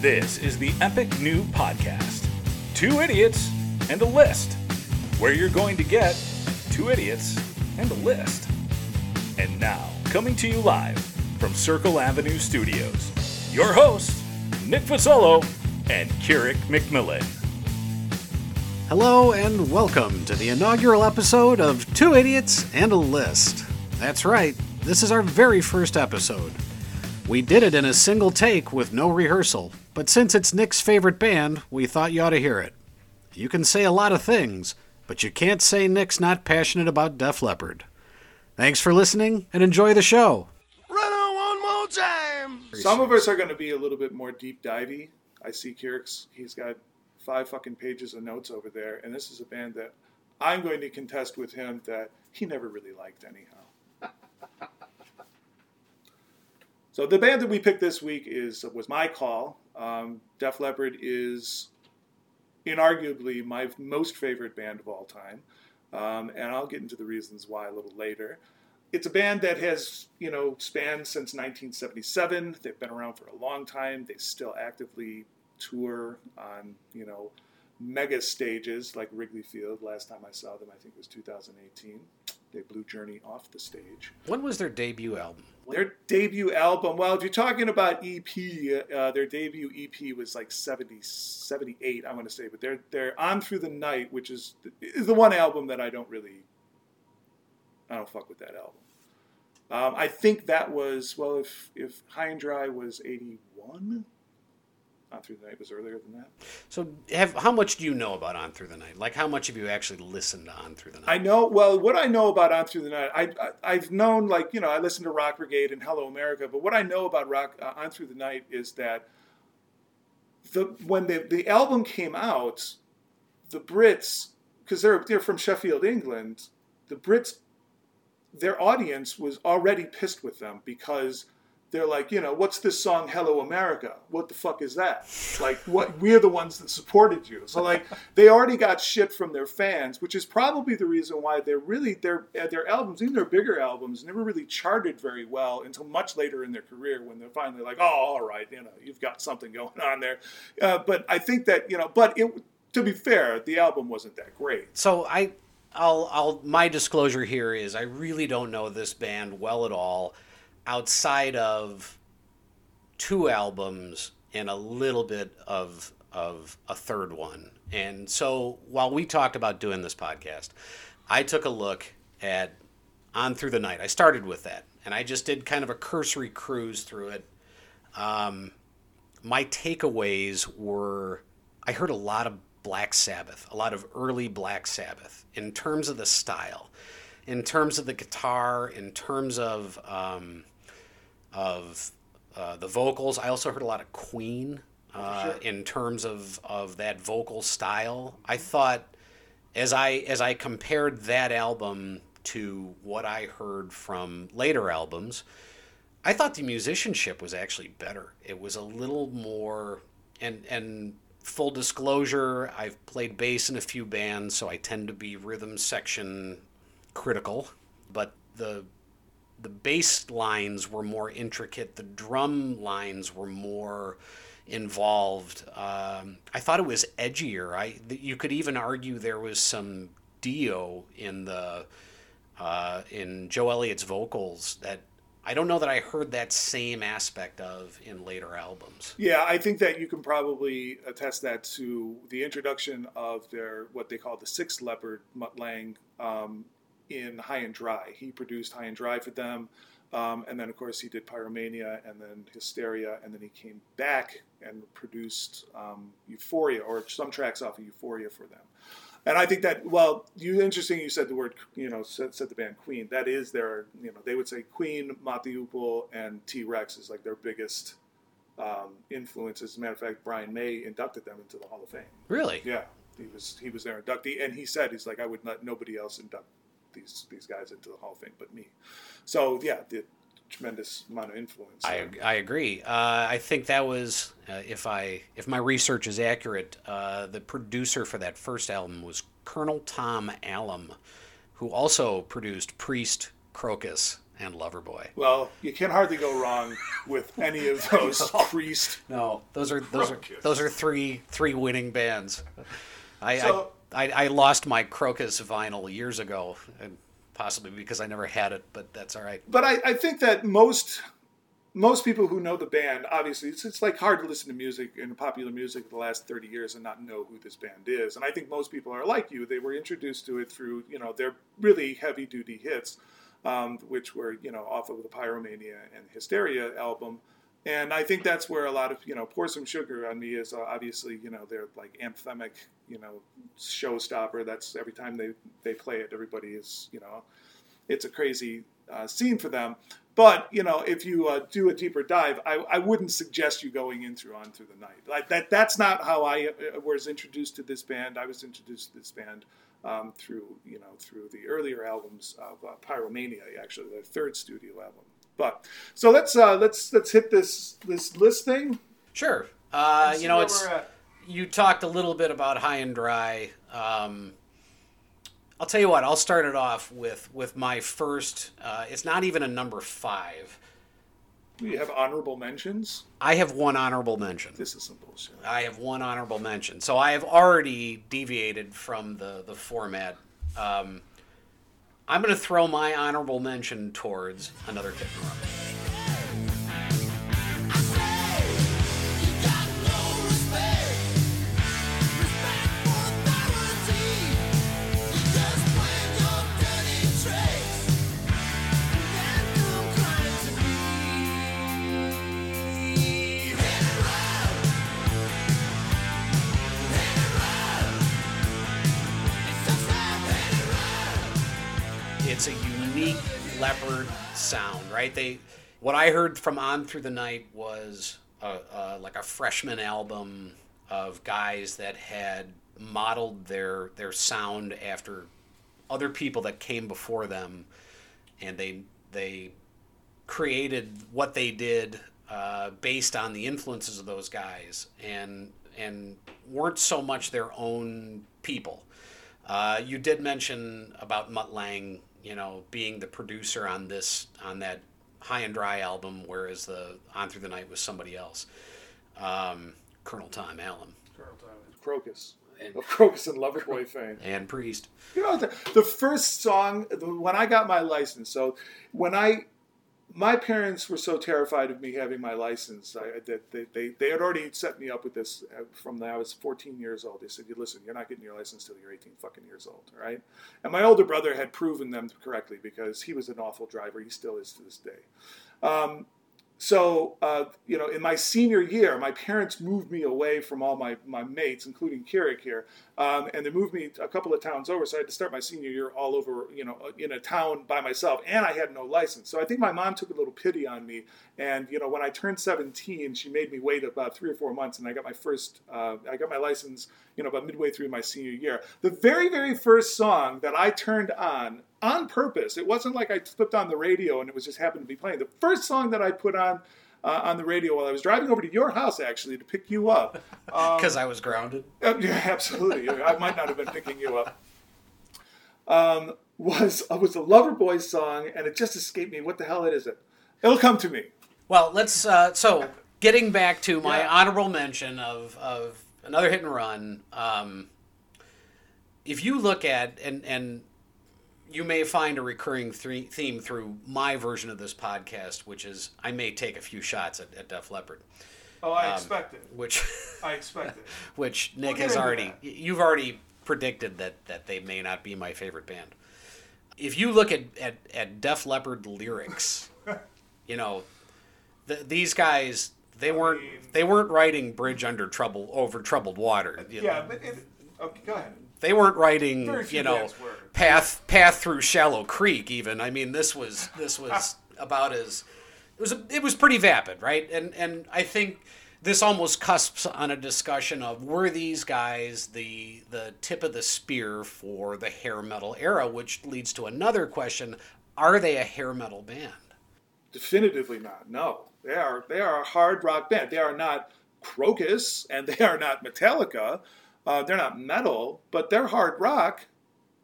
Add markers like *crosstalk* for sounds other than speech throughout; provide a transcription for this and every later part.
This is the Epic New Podcast Two Idiots and a List, where you're going to get two idiots and a list. And now, coming to you live from Circle Avenue Studios, your hosts, Nick Fasolo and Keurig McMillan. Hello and welcome to the inaugural episode of Two Idiots and a List. That's right, this is our very first episode. We did it in a single take with no rehearsal, but since it's Nick's favorite band, we thought you ought to hear it. You can say a lot of things, but you can't say Nick's not passionate about Def Leppard. Thanks for listening and enjoy the show. Run on one more time. Some of us are going to be a little bit more deep divey. I see Kierke's, he's got five fucking pages of notes over there, and this is a band that I'm going to contest with him that he never really liked anyhow. *laughs* so the band that we picked this week is was my call. Um, Def Leppard is inarguably my most favorite band of all time, um, and I'll get into the reasons why a little later. It's a band that has, you know, spanned since 1977. They've been around for a long time. They still actively tour on, you know, mega stages like Wrigley Field. Last time I saw them, I think it was 2018. They blew Journey off the stage. When was their debut album? Their debut album, well, if you're talking about EP, uh, their debut EP was like 70, 78, I want to say, but they're, they're On Through the Night, which is, is the one album that I don't really, I don't fuck with that album. Um, I think that was, well, if, if High and Dry was 81, on Through the Night was earlier than that. So, have how much do you know about On Through the Night? Like, how much have you actually listened to On Through the Night? I know well what I know about On Through the Night. I, I have known like you know I listened to Rock Brigade and Hello America, but what I know about Rock uh, On Through the Night is that the when the the album came out, the Brits because they're they're from Sheffield, England, the Brits their audience was already pissed with them because they're like, you know, what's this song Hello America? What the fuck is that? Like what we're the ones that supported you. So like they already got shit from their fans, which is probably the reason why they're really their their albums, even their bigger albums, never really charted very well until much later in their career when they're finally like, oh, all right, you know, you've got something going on there. Uh, but I think that, you know, but it to be fair, the album wasn't that great. So I I'll I'll my disclosure here is I really don't know this band well at all outside of two albums and a little bit of of a third one. And so while we talked about doing this podcast, I took a look at On Through the Night. I started with that, and I just did kind of a cursory cruise through it. Um, my takeaways were I heard a lot of Black Sabbath, a lot of early Black Sabbath in terms of the style, in terms of the guitar, in terms of um, of uh, the vocals. I also heard a lot of Queen uh, sure. in terms of, of that vocal style. I thought as I as I compared that album to what I heard from later albums, I thought the musicianship was actually better. It was a little more and and full disclosure, I've played bass in a few bands, so I tend to be rhythm section critical, but the the bass lines were more intricate, the drum lines were more involved. Um, I thought it was edgier. I you could even argue there was some Dio in the uh, in Joe Elliott's vocals that I don't know that I heard that same aspect of in later albums. Yeah, I think that you can probably attest that to the introduction of their what they call the Six Leppard Mutt Lange um, in High and Dry. He produced High and Dry for them. Um, and then, of course, he did Pyromania and then Hysteria. And then he came back and produced um, Euphoria or some tracks off of Euphoria for them. And I think that, well, you interesting you said the word, you know, said, said the band Queen. That is their, you know, they would say Queen, Mott the and T Rex is like their biggest um, influences. As a matter of fact, Brian May inducted them into the Hall of Fame. Really? Yeah. He was he was their inductee, and he said he's like I would let nobody else induct these these guys into the Hall of Fame, but me. So yeah, the tremendous amount of influence. I, I agree. Uh, I think that was uh, if I if my research is accurate, uh, the producer for that first album was Colonel Tom Allom, who also produced Priest, Krokus, and Loverboy. Well, you can hardly go wrong with any of *laughs* those creased. No, those are those are those are three three winning bands. I, So- I, I lost my Krokus vinyl years ago, possibly because I never had it, but that's all right. But I, I think that most most people who know the band, obviously, it's, it's like hard to listen to music and popular music the last 30 years and not know who this band is. And I think most people are like you. They were introduced to it through, you know, their really heavy duty hits, um, which were, you know, off of the Pyromania and Hysteria album. And I think that's where a lot of, you know, Pour Some Sugar on Me is uh, obviously, you know, they're like anthemic, you know, showstopper. That's every time they, they play it, everybody is, you know, it's a crazy uh, scene for them. But you know, if you uh, do a deeper dive, I, I wouldn't suggest you going in through on through the night. Like that, that's not how I uh, was introduced to this band. I was introduced to this band um, through you know through the earlier albums of uh, Pyromania, actually their third studio album. But so let's uh, let's let's hit this this list thing. Sure. Uh, you know, it's you talked a little bit about High and Dry. Um, I'll tell you what. I'll start it off with with my first. Uh, it's not even a number five. We have honorable mentions. I have one honorable mention. This is some bullshit. I have one honorable mention. So I have already deviated from the the format. Um, I'm going to throw my honorable mention towards another. It's Leppard sound, right? They, what I heard from On Through the Night was a, a, like a freshman album of guys that had modeled their their sound after other people that came before them, and they they created what they did uh, based on the influences of those guys, and and weren't so much their own people. Uh, you did mention about Mutt Lange, you know, being the producer on this on that High and Dry album, whereas the On Through the Night was somebody else, um, Colonel Tom Allom Colonel Tom Krokus And- of Krokus and Loverboy fame. and Priest. You know, the, the first song the, when I got my license. So when I, my parents were so terrified of me having my license I, that they, they, they had already set me up with this uh, from when I was 14 years old. They said, "You listen, you're not getting your license till you're 18 fucking years old, all right?" And my older brother had proven them correctly because he was an awful driver. He still is to this day. Um, so uh, you know, in my senior year, my parents moved me away from all my, my mates, including Keurig here, um, and they moved me a couple of towns over. So I had to start my senior year all over, you know, in a town by myself, and I had no license. So I think my mom took a little pity on me, and you know, when I turned 17, she made me wait about three or four months, and I got my first, uh, I got my license, you know, about midway through my senior year. The very, very first song that I turned on on purpose. It wasn't like I flipped on the radio and it was just happened to be playing. The first song that I put on uh, on the radio while I was driving over to your house actually to pick you up. *laughs* Because I was grounded. Uh, yeah, absolutely. *laughs* I might not have been picking you up. Um, was uh, was a Loverboy song, and it just escaped me. What the hell is it? It'll come to me. Well, let's. Uh, so, getting back to my Yeah. honorable mention of, of another hit and run. Um, if you look at and and you may find a recurring theme through my version of this podcast, which is I may take a few shots at, at Def Leppard, Oh, I Um, expect it. which *laughs* I expect it. *laughs* which Nick has already you've already predicted that that they may not be my favorite band. If you look at at, at Def Leppard lyrics, *laughs* you know, th- these guys they weren't mean- they weren't writing bridge under trouble over troubled water. you Yeah, know. but it, okay, go ahead. They weren't writing you know path path through shallow creek even. I mean this was this *laughs* was about as it was a, it was pretty vapid, right? And and I think this almost cusps on a discussion of were these guys the the tip of the spear for the hair metal era, which leads to another question: Are they a hair metal band? Definitively not. No, they are they are a hard rock band. They are not Krokus, and they are not Metallica. Uh, they're not metal, but they're hard rock.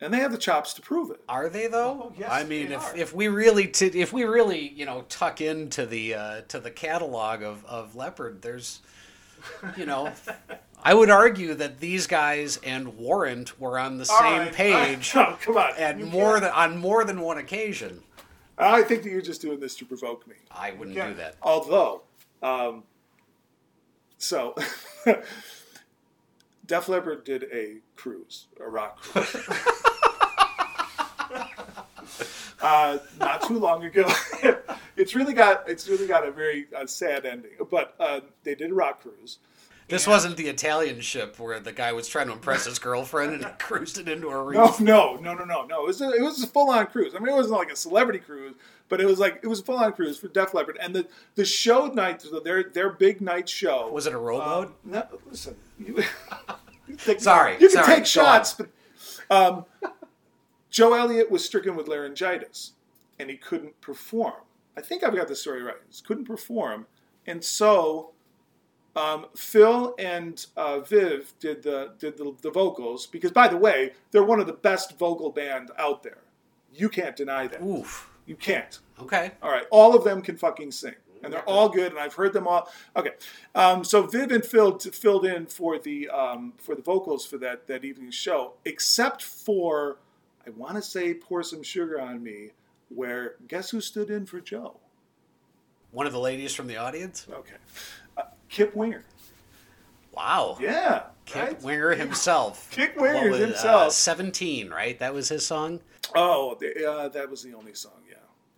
and they have the chops to prove it. Are they though? Oh, yes, I mean, they if, are. if we really t- if we really you know tuck into the uh, to the catalog of, of Leppard, there's you know, I would argue that these guys and Warrant were on the All same right, *laughs* page all right. Oh, come on. at You more can't- than on more than one occasion. I think that you're just doing this to provoke me. I wouldn't do that. Although, um, so *laughs* Def Leppard did a cruise, a rock cruise. *laughs* uh, not too long ago. *laughs* it's really got it's really got a very uh, sad ending. But uh, they did a rock cruise. This wasn't the Italian ship where the guy was trying to impress his girlfriend and he *laughs* cruised it into a reef. No, no, no, no, no, no. It was a, it was a full on cruise. I mean, it wasn't like a celebrity cruise, but it was like it was a full on cruise for Def Leppard. And the the show night, their their big night show Was it a rowboat? Um, no, listen. You, take, Sorry, you can sorry, take shots, but um, Joe Elliott was stricken with laryngitis, and he couldn't perform. I think I've got the story right. He couldn't perform, and so um, Phil and uh, Viv did the did the, the vocals because, by the way, they're one of the best vocal band out there. You can't deny that. Oof. You can't. Okay. All right, all of them can fucking sing, and they're all good, and I've heard them all. Okay, um, so Viv and Phil filled in for the um, for the vocals for that that evening show, except for I want to say "Pour Some Sugar on Me," where guess who stood in for Joe? One of the ladies from the audience? Okay, uh, Kip Winger. Wow. Yeah, Kip right? Winger himself. *laughs* Kip Winger was uh, himself. 17, right? That was his song? Oh, uh, that was the only song. Yeah,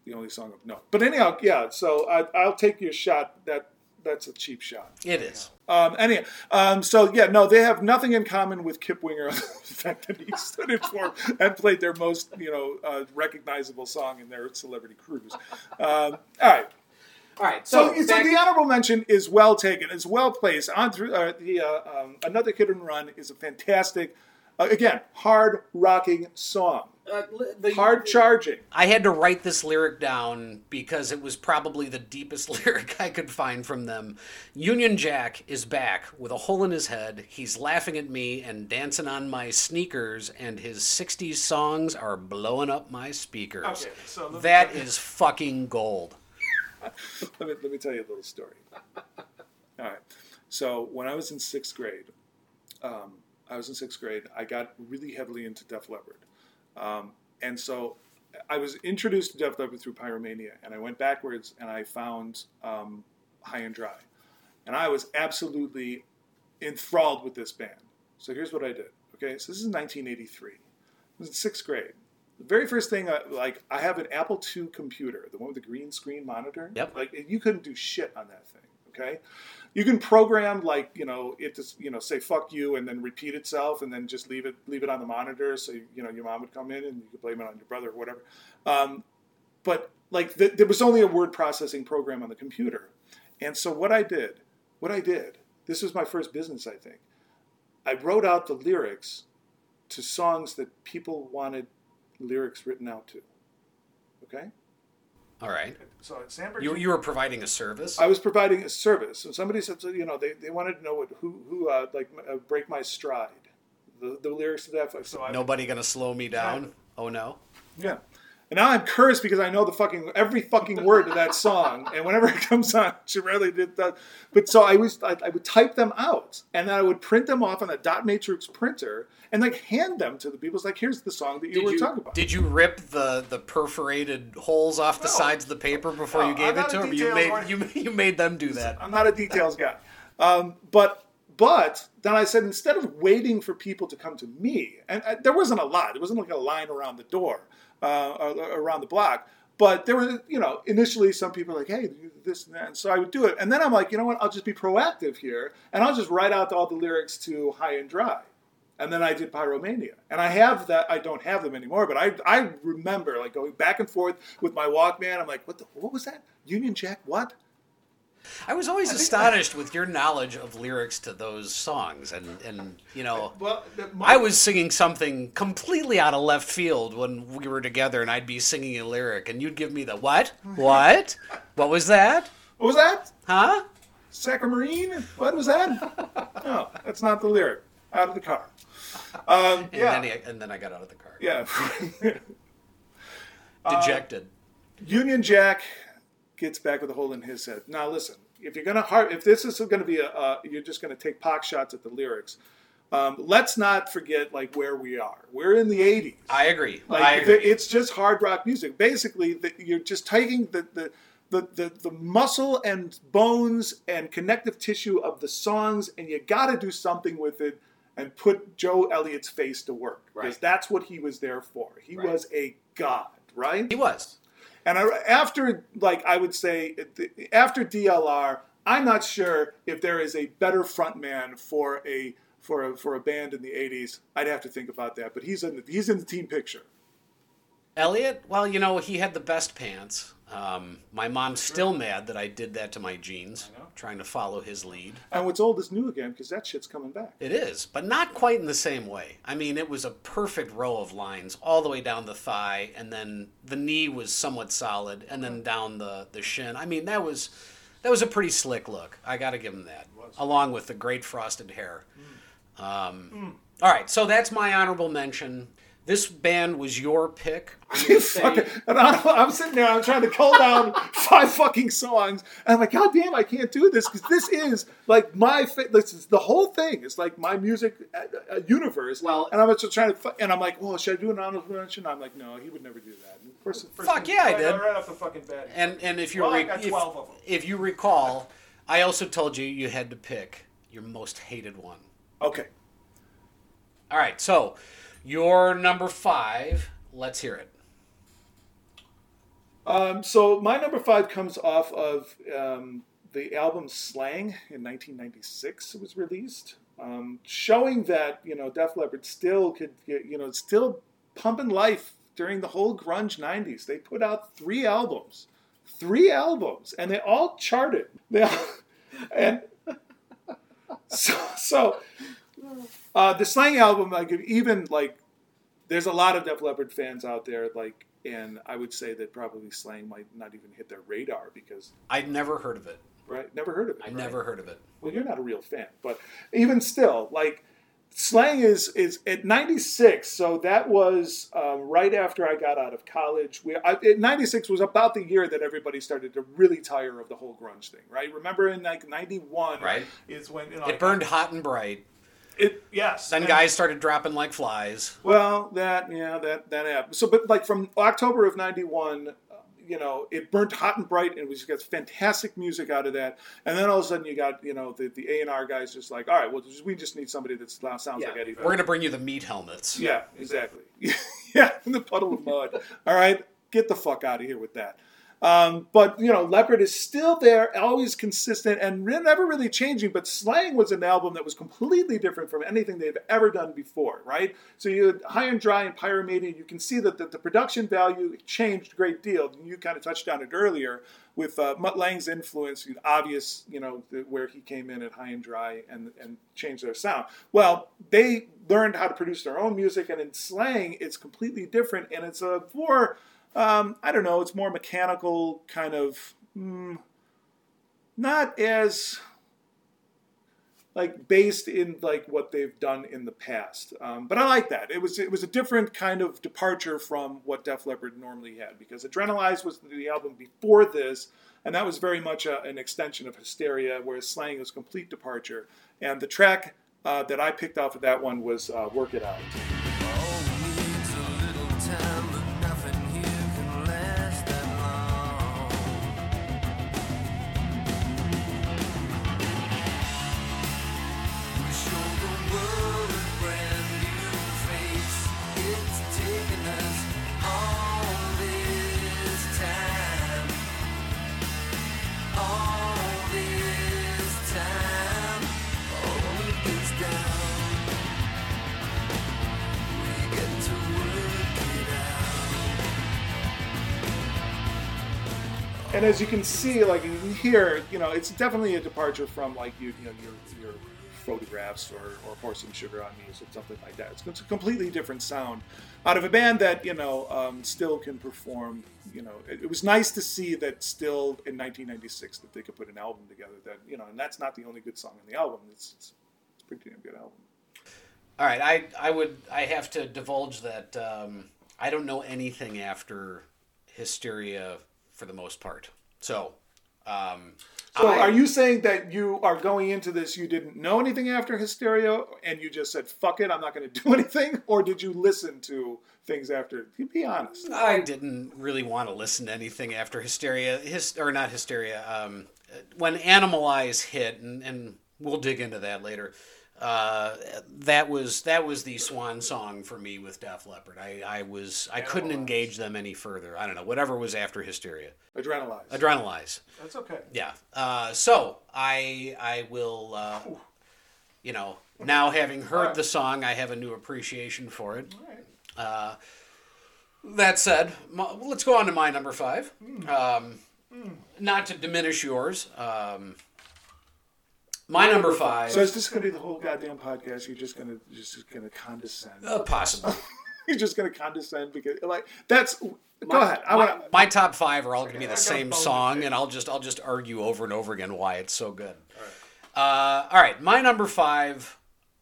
the only song. Of, no, but anyhow, yeah. So I, I'll take your shot. That that's a cheap shot. It is. Um, anyhow, um, so yeah, no, they have nothing in common with Kip Winger, *laughs* the fact that he stood in for and played their most, you know, uh, recognizable song in their celebrity cruise. Um, all right, All right. so, so the honorable mention is well taken, it's well placed. On through uh, the uh, um, another kid and run is a fantastic, uh, again, hard rocking song, hard charging. I had to write this lyric down because it was probably the deepest *laughs* lyric I could find from them. Union Jack is back with a hole in his head. He's laughing at me and dancing on my sneakers, and his 60s songs are blowing up my speakers. Okay, so let me- that is fucking gold. *laughs* let me let me tell you a little story. All right. So when I was in sixth grade, um, I was in sixth grade. I got really heavily into Def Leppard, um, and so I was introduced to Def Leppard through Pyromania, and I went backwards and I found um, High and Dry, and I was absolutely enthralled with this band. So here's what I did. Okay, so this is 1983. I was in sixth grade. The very first thing, I, like, I have an Apple II computer, the one with the green screen monitor. Yep. Like, you couldn't do shit on that thing. Okay. You can program like you know it to you know say fuck you and then repeat itself and then just leave it leave it on the monitor so you know your mom would come in and you could blame it on your brother or whatever. Um, but like th- there was only a word processing program on the computer, and so what I did, what I did, this was my first business I think. I wrote out the lyrics to songs that people wanted lyrics written out to. Okay? All right. So at Sandberg, You, you were providing a service? I was providing a service, and somebody said, so, you know, they, they wanted to know what who who uh, like uh, break my stride, the, the lyrics to that. So I, Nobody gonna slow me down? Oh no. yeah. And now I'm cursed because I know the fucking every fucking word to that song, and whenever *laughs* it comes on, she rarely did that. But so I was, I, I would type them out, and then I would print them off on a dot matrix printer, and like hand them to the people. It's like, here's the song that you were talking about. Did you rip the, the perforated holes off the No. sides of the paper before No, you gave it to them? You made you, you made them do that. I'm not a details guy. Um, but but then I said instead of waiting for people to come to me, and uh, there wasn't a lot. It wasn't like a line around the door, uh, around the block. But there were, you know, initially some people were like, hey, this and that. And so I would do it. And then I'm like, you know what? I'll just be proactive here, and I'll just write out all the lyrics to High and Dry. And then I did Pyromania. And I have that, I don't have them anymore, but I, I remember like going back and forth with my Walkman. I'm like, what the, what was that? Union Jack, what? I was always astonished with your knowledge of lyrics to those songs, and and you know, Well, I was singing something completely out of left field when we were together, and I'd be singing a lyric, and you'd give me the what, *laughs* what, what was that, What was that? huh? Saccharine? What was that? *laughs* no, that's not the lyric. out of the car. Um, And yeah, then he, and then I got out of the car. yeah. *laughs* Dejected. Union Jack gets back with a hole in his head. Now listen, if you're gonna har if this is gonna be a, uh, you're just gonna take pock shots at the lyrics. Um, let's not forget like where we are. We're in the '80s. I agree. Like I agree. it's just hard rock music. Basically, the, you're just taking the the, the the the muscle and bones and connective tissue of the songs, and you got to do something with it and put Joe Elliott's face to work because Right. that's what he was there for. He Right. was a god, right? he was. And I, after, like I would say, after DLR, I'm not sure if there is a better frontman for a for a for a band in the '80s. I'd have to think about that. But he's in the, he's in the team picture. Elliott, well, you know, he had the best pants. Um, my mom's still mad that I did that to my jeans, trying to follow his lead. And what's old is new again because that shit's coming back. It is, but not quite in the same way. I mean, it was a perfect row of lines all the way down the thigh, and then the knee was somewhat solid, and then down the, the shin. I mean, that was that was a pretty slick look. I got to give him that, along with the great frosted hair. Um, all right, so that's my honorable mention. This band was your pick. *laughs* I'm say- Fucking- and I'm, I'm sitting there, I'm trying to cull down *laughs* five fucking songs, and I'm like, God damn, I can't do this because this is like my fa- this is the whole thing. It's like my music uh, uh, universe. Well- and I'm just trying to, and I'm like, well, should I do an honorable mention? I'm like, no, he would never do that. And First, first Fuck yeah, I right, did. Right off the fucking bat. And and if you Well, re- if, 12 of them. if you recall, I also told you you had to pick your most hated one. Okay. All right, so your number five. Let's hear it. Um, so my number five comes off of um, the album Slang in 1996. It was released, um, showing that you know Def Leppard still could you know still pumping life during the whole grunge 90s. They put out three albums, three albums, and they all charted. They all, *laughs* and *laughs* so so uh, the Slang album, like even like there's a lot of Def Leppard fans out there, like, and I would say that probably Slang might not even hit their radar because, I'd never heard of it. right? Never heard of it. I right? never heard of it. Well, you're not a real fan, but even still, like, Slang is is at 96, so that was um, right after I got out of college. We I, at 96 was about the year that everybody started to really tire of the whole grunge thing, right? Remember in like 91, Right. Is when you know, It burned hot and bright. It yes. Then and- guys started dropping like flies. Well, that yeah, that that happened. So, but like from October of '91, you know, it burnt hot and bright, and we just got fantastic music out of that. And then all of a sudden, you got you know the the A and R guys just like, all right, well, just, we just need somebody that sounds like Eddie. We're gonna bring you the meat helmets. Yeah, exactly. *laughs* yeah, in the Puddle of Mudd. All right, get the fuck out of here with that. Um, but you know, Leppard is still there, always consistent, and never really changing. But Slang was an album that was completely different from anything they've ever done before, right? So you had High and Dry and Pyromania. You can see that the, the production value changed a great deal. You kind of touched on it earlier with uh, Mutt Lange's influence, obvious, you know, the, where he came in at High and Dry and and changed their sound. Well, they learned how to produce their own music, and in Slang, it's completely different, and it's a more um, I don't know, it's more mechanical, kind of mm, not as like based in like what they've done in the past. Um, but I like that. It was it was a different kind of departure from what Def Leppard normally had because Adrenalize was the album before this, and that was very much a, an extension of Hysteria, whereas Slang was complete departure. And the track uh, that I picked off of that one was uh, Work It Out. And as you can see, like here, you know, it's definitely a departure from like you, you know, your your photographs or, or pour some sugar on me or something like that. It's, it's a completely different sound out of a band that you know um, still can perform. You know, it, it was nice to see that still in 1996 that they could put an album together. That you know, and that's not the only good song on the album. It's it's, it's a pretty damn good album. All right, I I would I have to divulge that um, I don't know anything after Hysteria for the most part. So, um, So I- are you saying that you are going into this, you didn't know anything after Hysteria, and you just said, fuck it, I'm not going to do *laughs* anything? Or did you listen to things after? Be honest. I didn't really want to listen to anything after Hysteria, his, or not Hysteria. Um, when Animalize hit, and, and we'll dig into that later. Uh, that was that was the swan song for me with Def Leppard. I, I was I couldn't engage them any further. I don't know whatever was after Hysteria. Adrenalize. Adrenalize. That's okay. Yeah. Uh, so I I will uh, you know now having heard the song, I have a new appreciation for it. Uh, that said, my, let's go on to my number five. Um, Not to diminish yours. Um, my number five, So is this going to be the whole goddamn podcast? You're just going to just going to condescend. uh, possible. *laughs* You're just going to condescend because like that's. Go ahead. I my, want to. my top five are all going to be the same song, and I'll just I'll just argue over and over again why it's so good. Uh, all right, my number five.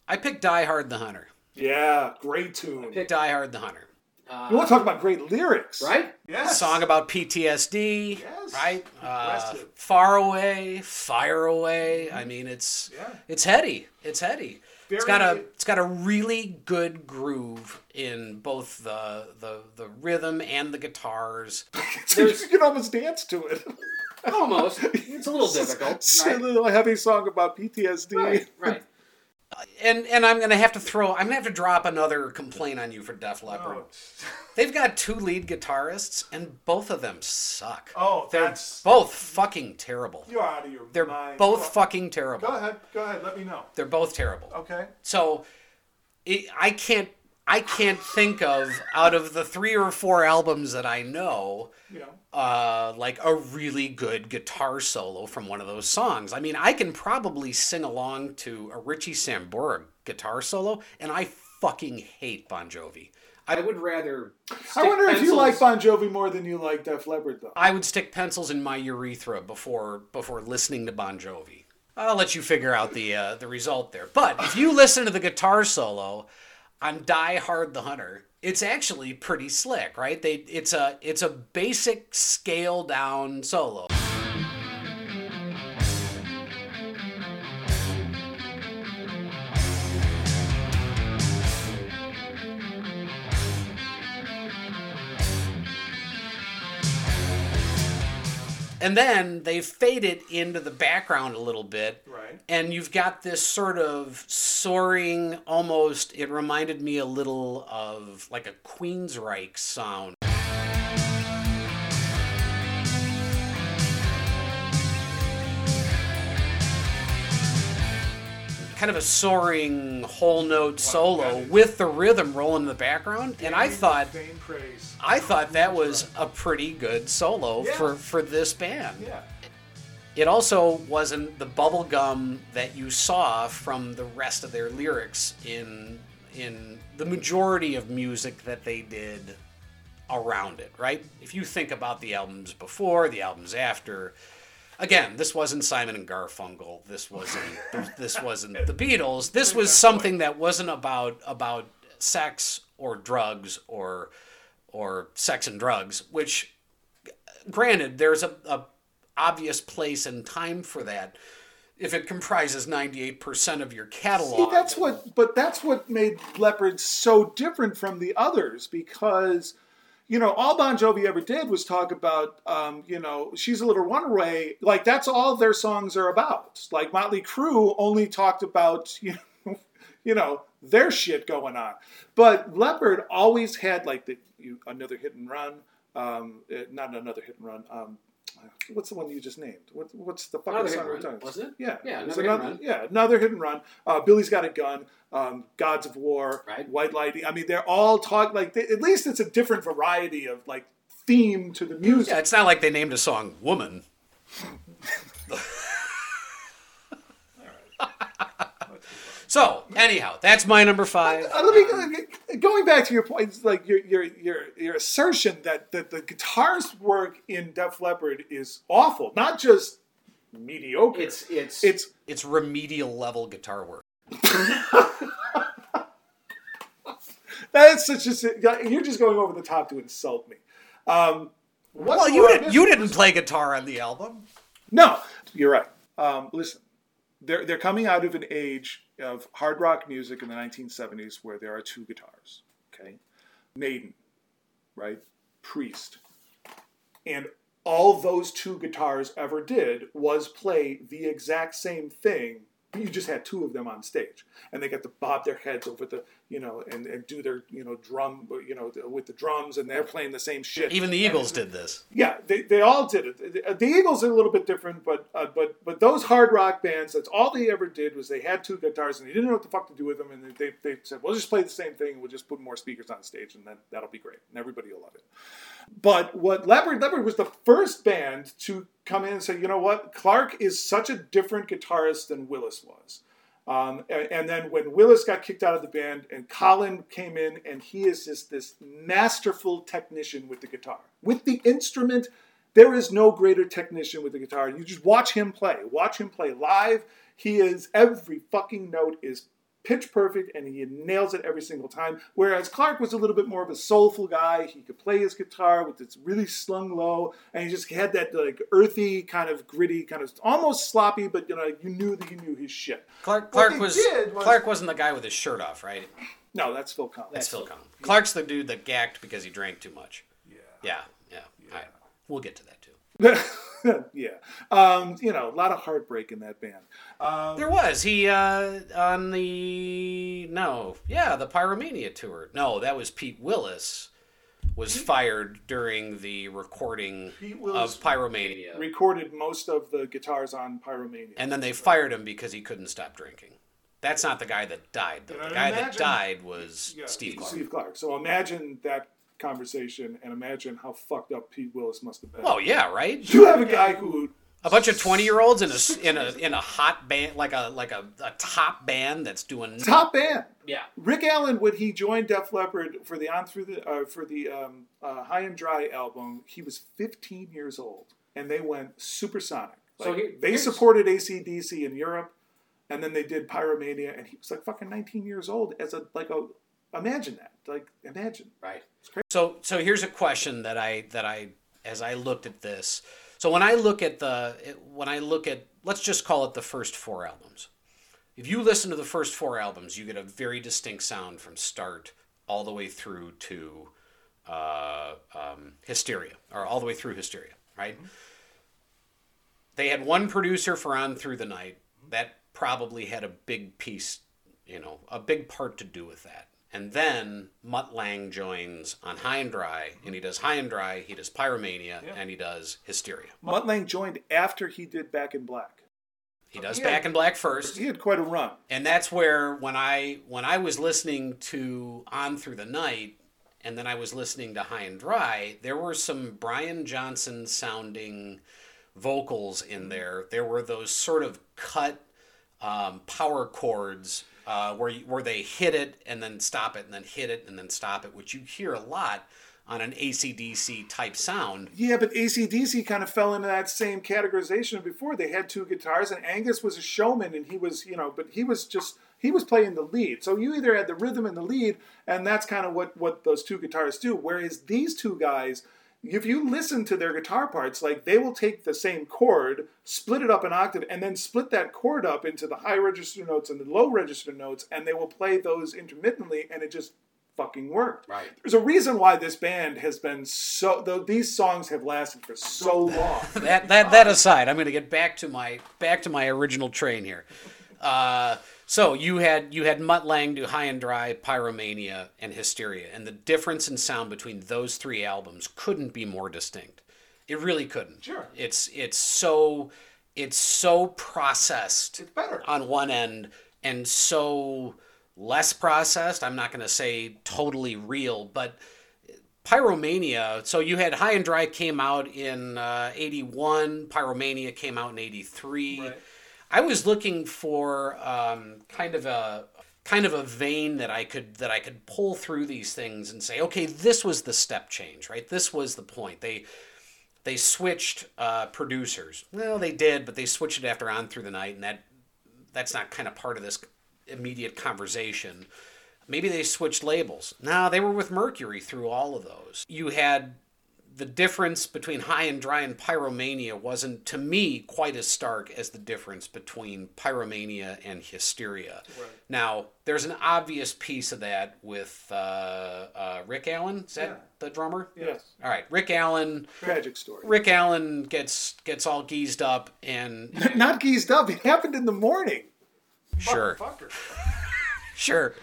I picked Die Hard the Hunter. Yeah, great tune. Picked Die Hard the Hunter. You want to talk about great lyrics, Right? Yes. Song about PTSD, Yes. right? Uh, far away, fire away. I mean, it's Yeah. it's heady. It's heady. it's Very- got a it's got a really good groove in both the the the rhythm and the guitars. *laughs* *laughs* you can almost dance to it. Almost, it's a little *laughs* difficult. It's a little heavy song about PTSD. right. And and I'm gonna have to throw. I'm gonna have to drop another complaint on you for Def Leppard. Oh. *laughs* They've got two lead guitarists, and both of them suck. Oh, They're that's- both fucking terrible. You're out of your They're mind. both Go- fucking terrible. Go ahead. Go ahead. Let me know. They're both terrible. Okay. So it, I can't I can't think of out of the three or four albums that I know, You know. uh, like a really good guitar solo from one of those songs. I mean, I can probably sing along to a Richie Sambora guitar solo, and I fucking hate Bon Jovi. I would rather. I stick wonder if you like Bon Jovi more than you like Def Leppard, though. I would stick pencils in my urethra before before listening to Bon Jovi. I'll let you figure out the uh, the result there. But if you listen to the guitar solo on Die Hard the Hunter, it's actually pretty slick, right? They it's a it's a basic scale down solo. And then they fade it into the background a little bit. Right. And you've got this sort of soaring, almost, it reminded me a little of like a Queensryche sound. Kind of a soaring whole note solo with the rhythm rolling in the background. And I thought I thought that was a pretty good solo Yeah. for, for this band. Yeah. It also wasn't the bubblegum that you saw from the rest of their lyrics in in the majority of music that they did around it, right? If you think about the albums before, the albums after, again, this wasn't Simon and Garfunkel. This wasn't *laughs* this wasn't the Beatles. This was something that wasn't about about sex or drugs or or sex and drugs, which granted, there's a, a obvious place and time for that. If it comprises 98% of your catalog. See, that's what, but that's what made Leppard so different from the others because, you know, all Bon Jovi ever did was talk about, um, you know, she's a little runaway. Like that's all their songs are about. Like Motley Crue only talked about, *laughs* you know, you know, their shit going on. But Leppard always had like the you, another hit and run, um, eh, not another hit and run. Um, what's the one you just named? What, what's the fucking Another Hit song and we're Run, talking? wasn't it? Yeah, Yeah, was Another Hit and Run. yeah, another hit and run. Uh, Billy's got a gun. Um, Gods of War, Right. White Lighting. I mean, they're all talk like they, at least it's a different variety of like theme to the music. Yeah, it's not like they named a song Woman. *laughs* so, anyhow, that's my number five. Uh, let me going back to your point, like your your your your assertion that that the guitars work in Def Leppard is awful, not just mediocre. It's it's it's It's remedial level guitar work. *laughs* That's such a. You're just going over the top to insult me. Um, Well, you didn't. You didn't play guitar on the album. No, you're right. Um, listen, they're they're coming out of an age of hard rock music in the 1970s where there are two guitars. Okay, Maiden, right? Priest, and all those two guitars ever did was play the exact same thing. You just had two of them on stage, and they got to bob their heads over the, you know, and, and do their, you know, drum, you know, with the drums, and they're playing the same shit. Even the Eagles did this. Yeah, they, they all did it. The- The Eagles are a little bit different, but uh, but but those hard rock bands, that's all they ever did was they had two guitars and they didn't know what the fuck to do with them, and they, they said, "We'll just play the same thing. and We'll just put more speakers on stage, and then that'll be great, and everybody will love it." But what Leppard Leppard was the first band to come in and say, "You know what? Clark is such a different guitarist than Willis was." Um, and, and then when Willis got kicked out of the band and Colin came in, and he is just this masterful technician with the guitar. With the instrument, there is no greater technician with the guitar. You just watch him play. Watch him play live. He is, every fucking note is pitch perfect and he nails it every single time. Whereas Clark was a little bit more of a soulful guy. He could play his guitar with its really slung low, and he just had that like earthy, kind of gritty, kind of almost sloppy, but you know you knew that he knew his shit. Clark, Clark was, was, Clark wasn't the guy with his shirt off, right? No, that's Phil Collins. That's Phil Collins. Clark's the dude that gacked because he drank too much. Yeah. Yeah. Yeah. All right. We'll get to that. *laughs* yeah, um, you know, a lot of heartbreak in that band. Um, There was he uh, on the no, yeah, the Pyromania tour. No, that was Pete Willis was fired during the recording of Pyromania, recorded most of the guitars on Pyromania. and then they fired him because he couldn't stop drinking. That's not the guy that died. Though. The guy that died was Yeah, Steve Clark. Steve Clark. So imagine that conversation and imagine how fucked up Pete Willis must have been. Oh yeah, right. you have a guy who A bunch of twenty year olds in a s- in a *laughs* in a hot band like a like a, a top band that's doing top band. Yeah. Rick Allen, when he joined Def Leppard for the on through the uh, for the um, uh, High and Dry album, he was 15 years old, and they went supersonic. So Like, they here's- supported ACDC in Europe, and then they did Pyromania, and he was like fucking 19 years old as a like a. Imagine that, like imagine. Right. So so here's a question that I that I as I looked at this. So when I look at the when I look at let's just call it the first four albums. If you listen to the first four albums, you get a very distinct sound from start all the way through to uh, um, Hysteria, or all the way through Hysteria, right? They had one producer for On Through the Night that probably had a big piece, you know, a big part to do with that. And then Mutt Lange joins on High and Dry, and he does High and Dry, he does Pyromania, and he does Hysteria. Mutt Lange joined after he did Back in Black. He does Yeah. Back in Black first. He had quite a run. and that's where when I when I was listening to On Through the Night, and then I was listening to High and Dry, there were some Brian Johnson sounding vocals in there. There were those sort of cut um, power chords uh, where where they hit it and then stop it and then hit it and then stop it, which you hear a lot on an ACDC type sound. Yeah, but ACDC kind of fell into that same categorization before. They had two guitars, and Angus was a showman, and he was, you know, but he was just he was playing the lead. So you either had the rhythm and the lead, and that's kind of what what those two guitars do. Whereas these two guys, if you listen to their guitar parts, like they will take the same chord, split it up an octave, and then split that chord up into the high register notes and the low register notes, and they will play those intermittently, and it just fucking worked. Right. There's a reason why this band has been so. Though these songs have lasted for so *laughs* long. that that that aside, I'm going to get back to my back to my original train here. Uh, so you had you had Mutt Lange do High and Dry, Pyromania, and Hysteria, and the difference in sound between those three albums couldn't be more distinct. It really couldn't. Sure. It's it's so it's so processed It's better. on one end and so less processed. I'm not going to say totally real, but Pyromania. So you had High and Dry came out in uh, 81, Pyromania came out in 83. Right. I was looking for um, kind of a kind of a vein that I could that I could pull through these things and say, okay, this was the step change, right? This was the point. They they switched uh, producers. Well, they did, but they switched it after On Through the Night, and that that's not kind of part of this immediate conversation. maybe they switched labels. No, they were with Mercury through all of those. You had the difference between High and Dry and Pyromania wasn't, to me, quite as stark as the difference between Pyromania and Hysteria. Now, there's an obvious piece of that with uh, uh, Rick Allen. Is that Yeah. the drummer? Yes. All right, Rick Allen. Tragic story. Rick Allen gets gets all geezed up and Not geezed up. It happened in the morning. sure, *laughs* sure,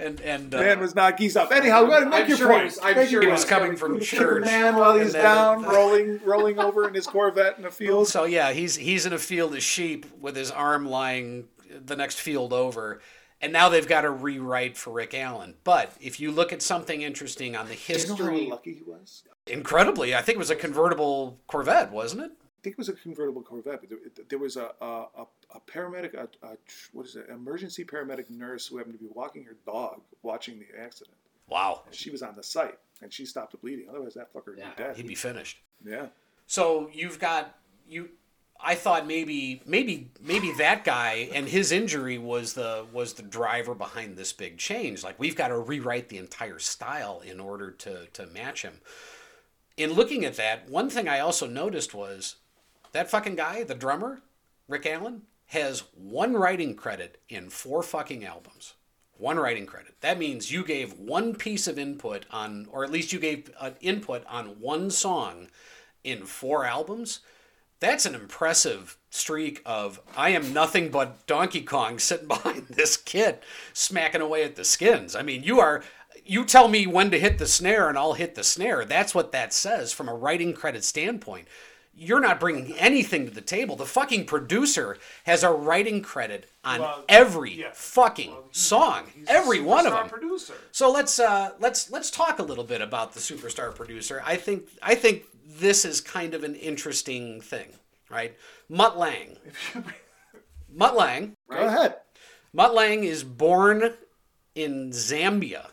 and and uh, Man was not geese up. Anyhow, go ahead and make I'm your sure point. was- I'm sure he he was coming from Kick church. man while he's and then- down, rolling, rolling over in his Corvette in a field. So yeah, he's he's in a field of sheep with his arm lying the next field over. And now they've got to rewrite for Rick Allen. But if you look at something interesting on the Do you know how history, lucky he was? incredibly, I think it was a convertible Corvette, wasn't it? I think it was a convertible Corvette, but there, there was a, a, a, paramedic, a, a, what is it, emergency paramedic nurse who happened to be walking her dog watching the accident. Wow, And she was on the site, and she stopped the bleeding. Otherwise, that fucker would be dead. he'd be finished. yeah. So you've got you. I thought maybe maybe maybe that guy and his injury was the was the driver behind this big change. Like we've got to rewrite the entire style in order to to match him. In looking at that, one thing I also noticed was that fucking guy, the drummer, Rick Allen, has one writing credit in four fucking albums. One writing credit. That means you gave one piece of input on, or at least you gave an input on one song in four albums. That's an impressive streak of I am nothing but Donkey Kong *laughs* sitting behind this kid smacking away at the skins. I mean, you are you tell me when to hit the snare and I'll hit the snare. That's what that says from a writing credit standpoint. You're not bringing anything to the table. The fucking producer has a writing credit on Well, every yeah. fucking song, He's a every one of superstar them. Producer. So let's uh, let's let's talk a little bit about the superstar producer. I think I think this is kind of an interesting thing, right? Mutt Lange. *laughs* Mutt Lange. Go ahead. Mutt Lange is born in Zambia,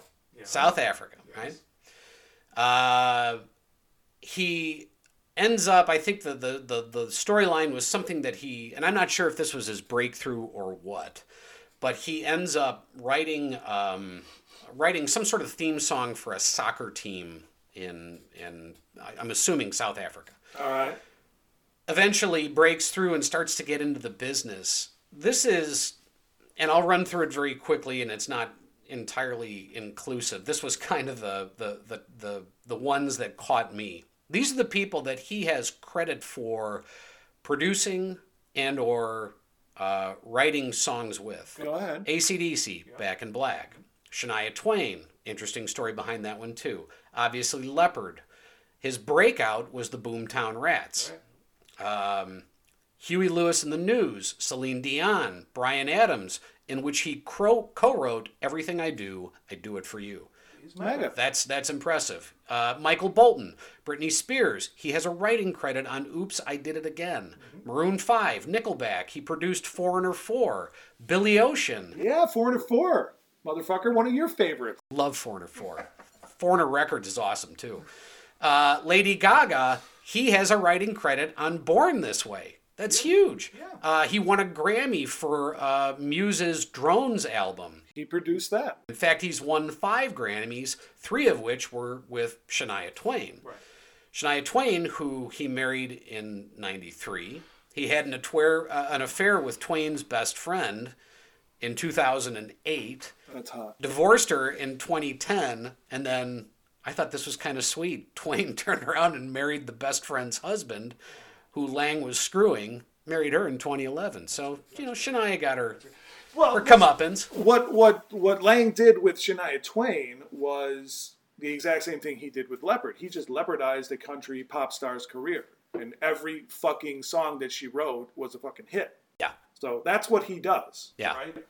South Africa, right? Uh, he ends up. I think the the the, the storyline was something that he, and I'm not sure if this was his breakthrough or what, but he ends up writing um, writing some sort of theme song for a soccer team in in I'm assuming South Africa All right. eventually breaks through and starts to get into the business. This is, and I'll run through it very quickly, and it's not entirely inclusive. This was kind of the the the the, the ones that caught me. These are the people that he has credit for producing and or uh, writing songs with. Go ahead. ACDC, Back in Black. Shania Twain, interesting story behind that one too. Obviously, Leppard. His breakout was the Boomtown Rats. Um, Huey Lewis and the News, Celine Dion, Bryan Adams, in which he cro- co-wrote "Everything I Do, I Do It for You." Mega. That's that's impressive. Uh, Michael Bolton, Britney Spears. He has a writing credit on "Oops, I Did It Again." Maroon Five, Nickelback. He produced Foreigner Four. Billy Ocean. Yeah, Foreigner and four. Motherfucker, one of your favorites. Love Foreigner 4. Foreigner Records is awesome too. Uh, Lady Gaga, he has a writing credit on Born This Way. That's huge. Uh, he won a Grammy for uh, Muse's Drones album. He produced that. In fact, he's won five Grammys, three of which were with Shania Twain. Right. Shania Twain, who he married in 93. He had an, atware, uh, an affair with Twain's best friend in 2008 That's hot. divorced her in 2010 and then i thought this was kind of sweet *laughs* twain turned around and married the best friend's husband who lange was screwing married her in 2011 so you know shania got her Well, her comeuppance what what what Lange did with Shania Twain was the exact same thing he did with Leppard. He just leppardized a country pop star's career, and every fucking song that she wrote was a fucking hit. yeah So that's what he does. yeah Right.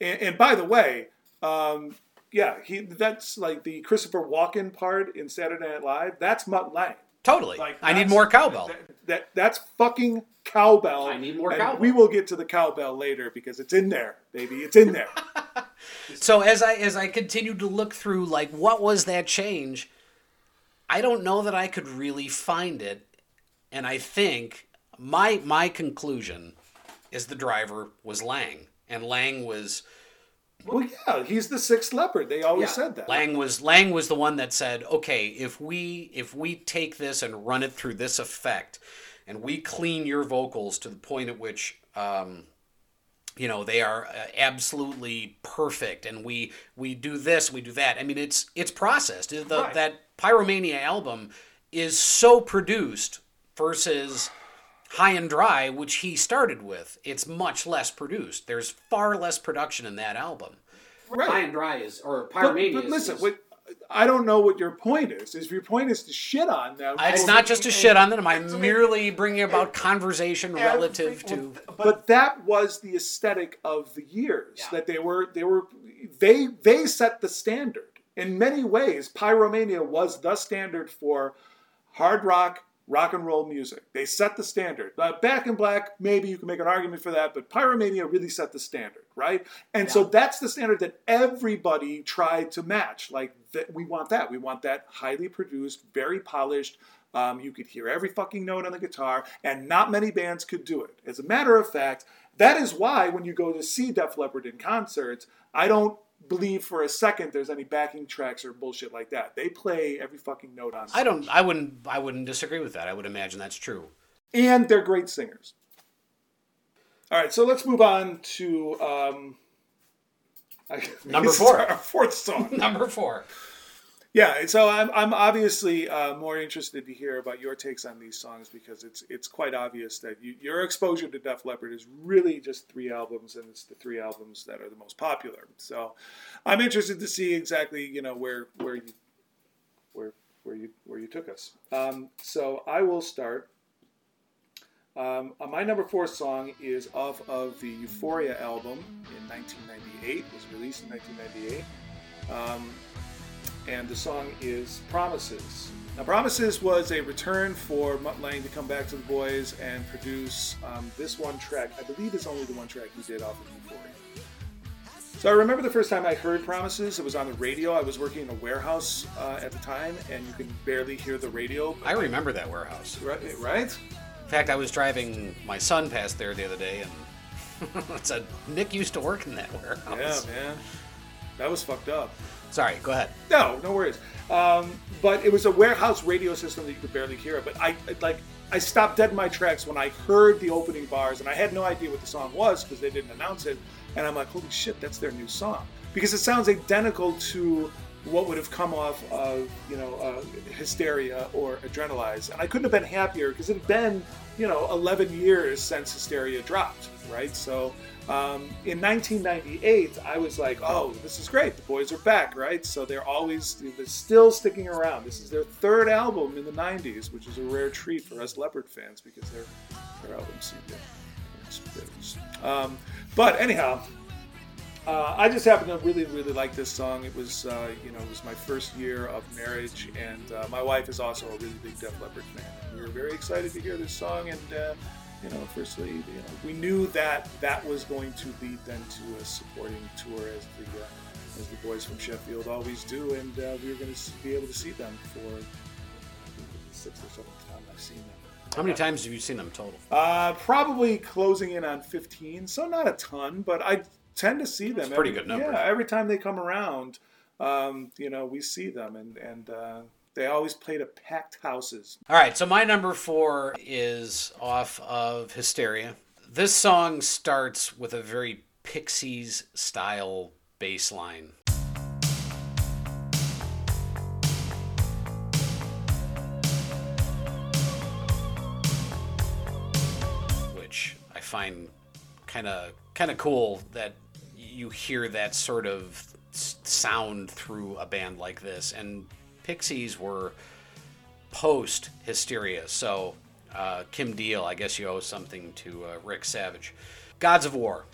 And, and by the way, um, yeah, he that's like the Christopher Walken part in Saturday Night Live. That's Mutt Lange. Totally Like i need more cowbell That, that that's fucking cowbell. I need more and cowbell. We will get to the cowbell later because it's in there, baby. It's in there. *laughs* so as i as i continued to look through like what was that change i don't know that i could really find it and i think my my conclusion is the driver was lange and lange was Well, yeah, he's the sixth leppard. They always said that. Lange was Lange was the one that said, "Okay, if we if we take this and run it through this effect, and we clean your vocals to the point at which." Um, you know they are uh, absolutely perfect and we we do this we do that i mean it's it's processed the, Right. that pyromania album is so produced versus high and dry which he started with it's much less produced there's far less production in that album Right. high and dry is or But, pyromania but is- listen, is- what, I don't know what your point is. If your point is to shit on them, uh, it's oh, not just to shit on them i'm merely bringing about conversation relative to but that was the aesthetic of the years Yeah. that they were they were they they set the standard in many ways pyromania was the standard for hard rock rock and roll music. They set the standard. Uh, back in black maybe you can make an argument for that but pyromania really set the standard right? And so that's the standard that everybody tried to match. Like that we want that. We want that highly produced very polished um, you could hear every fucking note on the guitar, and not many bands could do it. As a matter of fact, that is why when you go to see Def Leppard in concerts, I don't believe for a second there's any backing tracks or bullshit like that. They play every fucking note on. i don't i wouldn't i wouldn't disagree with that i would imagine that's true and they're great singers. All right, so let's move on to um, I- *laughs* Number four. *laughs* our fourth song. *laughs* number four Yeah, so I'm, I'm obviously uh, more interested to hear about your takes on these songs because it's it's quite obvious that you, your exposure to Def Leppard is really just three albums, and it's the three albums that are the most popular. So I'm interested to see exactly you know where where you where where you where you took us. Um, so I will start. Um, uh, my number four song is off of the Euphoria album in 1998. It was released in 1998. Um, and the song is Promises. Now, Promises was a return for Mutt Lange to come back to the boys and produce um, this one track. I believe it's only the one track he did off of Euphoria. So I remember the first time I heard Promises. It was on the radio. I was working in a warehouse uh, at the time, and you could barely hear the radio. i remember that warehouse Right? right? In fact, I was driving my son past there the other day, and *laughs* it said Nick used to work in that warehouse. Yeah, man. That was fucked up. Sorry, go ahead. No, no worries. Um, but it was a warehouse radio system that you could barely hear. But I like I stopped dead in my tracks when I heard the opening bars, and I had no idea what the song was because they didn't announce it. And I'm like, holy shit, that's their new song because it sounds identical to what would have come off of you know uh, Hysteria or Adrenalize, and I couldn't have been happier because it had been you know 11 years since Hysteria dropped, right? So um, in 1998, I was like, oh, this is great. The boys are back, right? So they're always, they're still sticking around. This is their third album in the 90s, which is a rare treat for us Leppard fans because their, their albums seem to. Um, but anyhow, uh, I just happen to really, really like this song. It was, uh, you know, it was my first year of marriage, and uh, my wife is also a really big Def Leppard fan. We were very excited to hear this song, and uh, you know, firstly, you know, we knew that that was going to lead then to a supporting tour as the uh, as the boys from Sheffield always do, and uh, we were going to be able to see them for the sixth or seventh time I've seen them. How many times have you seen them total? Uh, probably closing in on 15, so not a ton, but I tend to see them. That's a pretty every, good number. Yeah, every time they come around, um, you know, we see them, and and uh, they always play to packed houses. All right, so my number four is off of Hysteria. This song starts with a very Pixies style bass line. Which I find kind of kind of cool that you hear that sort of sound through a band like this. And Pixies were post Hysteria. So, uh, Kim Deal, I guess you owe something to uh, Rick Savage. Gods of War.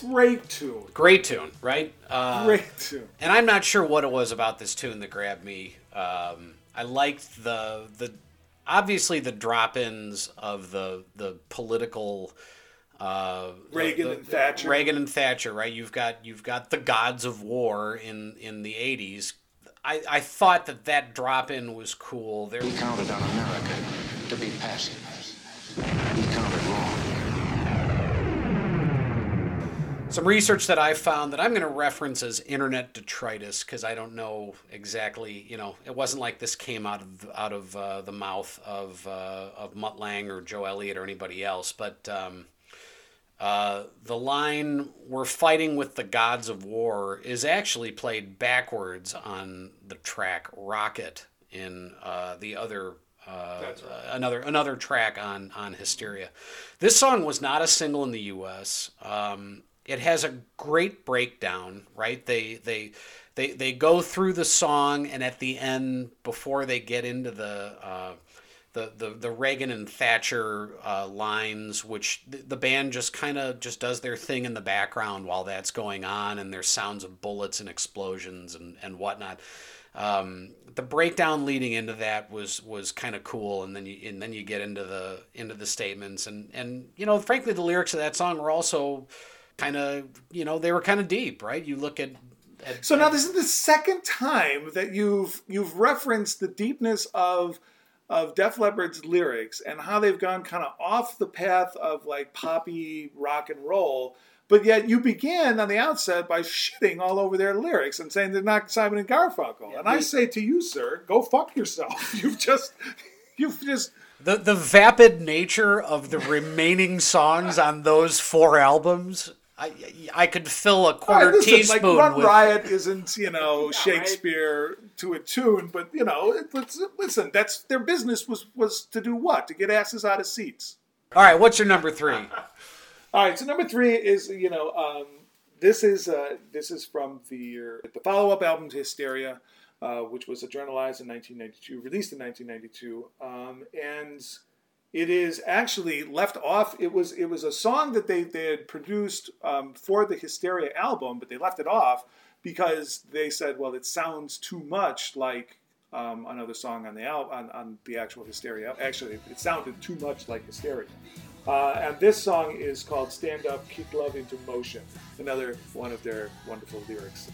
Great tune, Great tune, right? Uh, great tune. and I'm not sure what it was about this tune that grabbed me. Um, I liked the the obviously the drop-ins of the the political uh, the- Reagan the- and Thatcher. Reagan and Thatcher, right? You've got you've got the gods of war in in the 80s. I, I thought that that drop-in was cool. There, He counted on America to be passive. He counted wrong. some research that I found that I'm going to reference as internet detritus because I don't know exactly. You know, it wasn't like this came out of out of uh, the mouth of uh, of Mutt Lange or Joe Elliott or anybody else, but. Um, uh, the line "We're fighting with the gods of war" is actually played backwards on the track "Rocket" in uh, the other uh, another another track on on Hysteria. This song was not a single in the U.S. Um, it has a great breakdown, right? They they they they go through the song, and at the end, before they get into the uh, the, the, the Reagan and Thatcher uh, lines, which the, the band just kind of just does their thing in the background while that's going on, and there's sounds of bullets and explosions and, and whatnot. Um, the breakdown leading into that was was kind of cool, and then you and then you get into the into the statements, and and you know, frankly, the lyrics of that song were also kind of you know they were kind of deep, right? You look at, at So now this is the second time that you've you've referenced the deepness of of Def Leppard's lyrics and how they've gone kind of off the path of like poppy rock and roll. But yet you began on the outset by shitting all over their lyrics and saying they're not Simon and Garfunkel. and I say to you, sir, go fuck yourself. *laughs* You've just you've just the the vapid nature of the remaining songs on those four albums. I, I could fill a All quarter right, listen, teaspoon like Run with Riot isn't, you know, *laughs* Shakespeare to a tune, but you know, it, let's, listen, that's their business was was to do what? To get asses out of seats. All right, what's your number three? *laughs* All right, so number three is you know um, this is uh, this is from the the follow up album to Hysteria, uh, which was adrenalized in 1992, released in 1992, um, and it is actually left off. It was it was a song that they they had produced um, for the Hysteria album, but they left it off because they said, well, it sounds too much like. Um, another song on the al- on, on the actual Hysteria. Actually, it sounded too much like Hysteria. Uh, and this song is called Stand Up, Kick Love into Motion. Another one of their wonderful lyrics.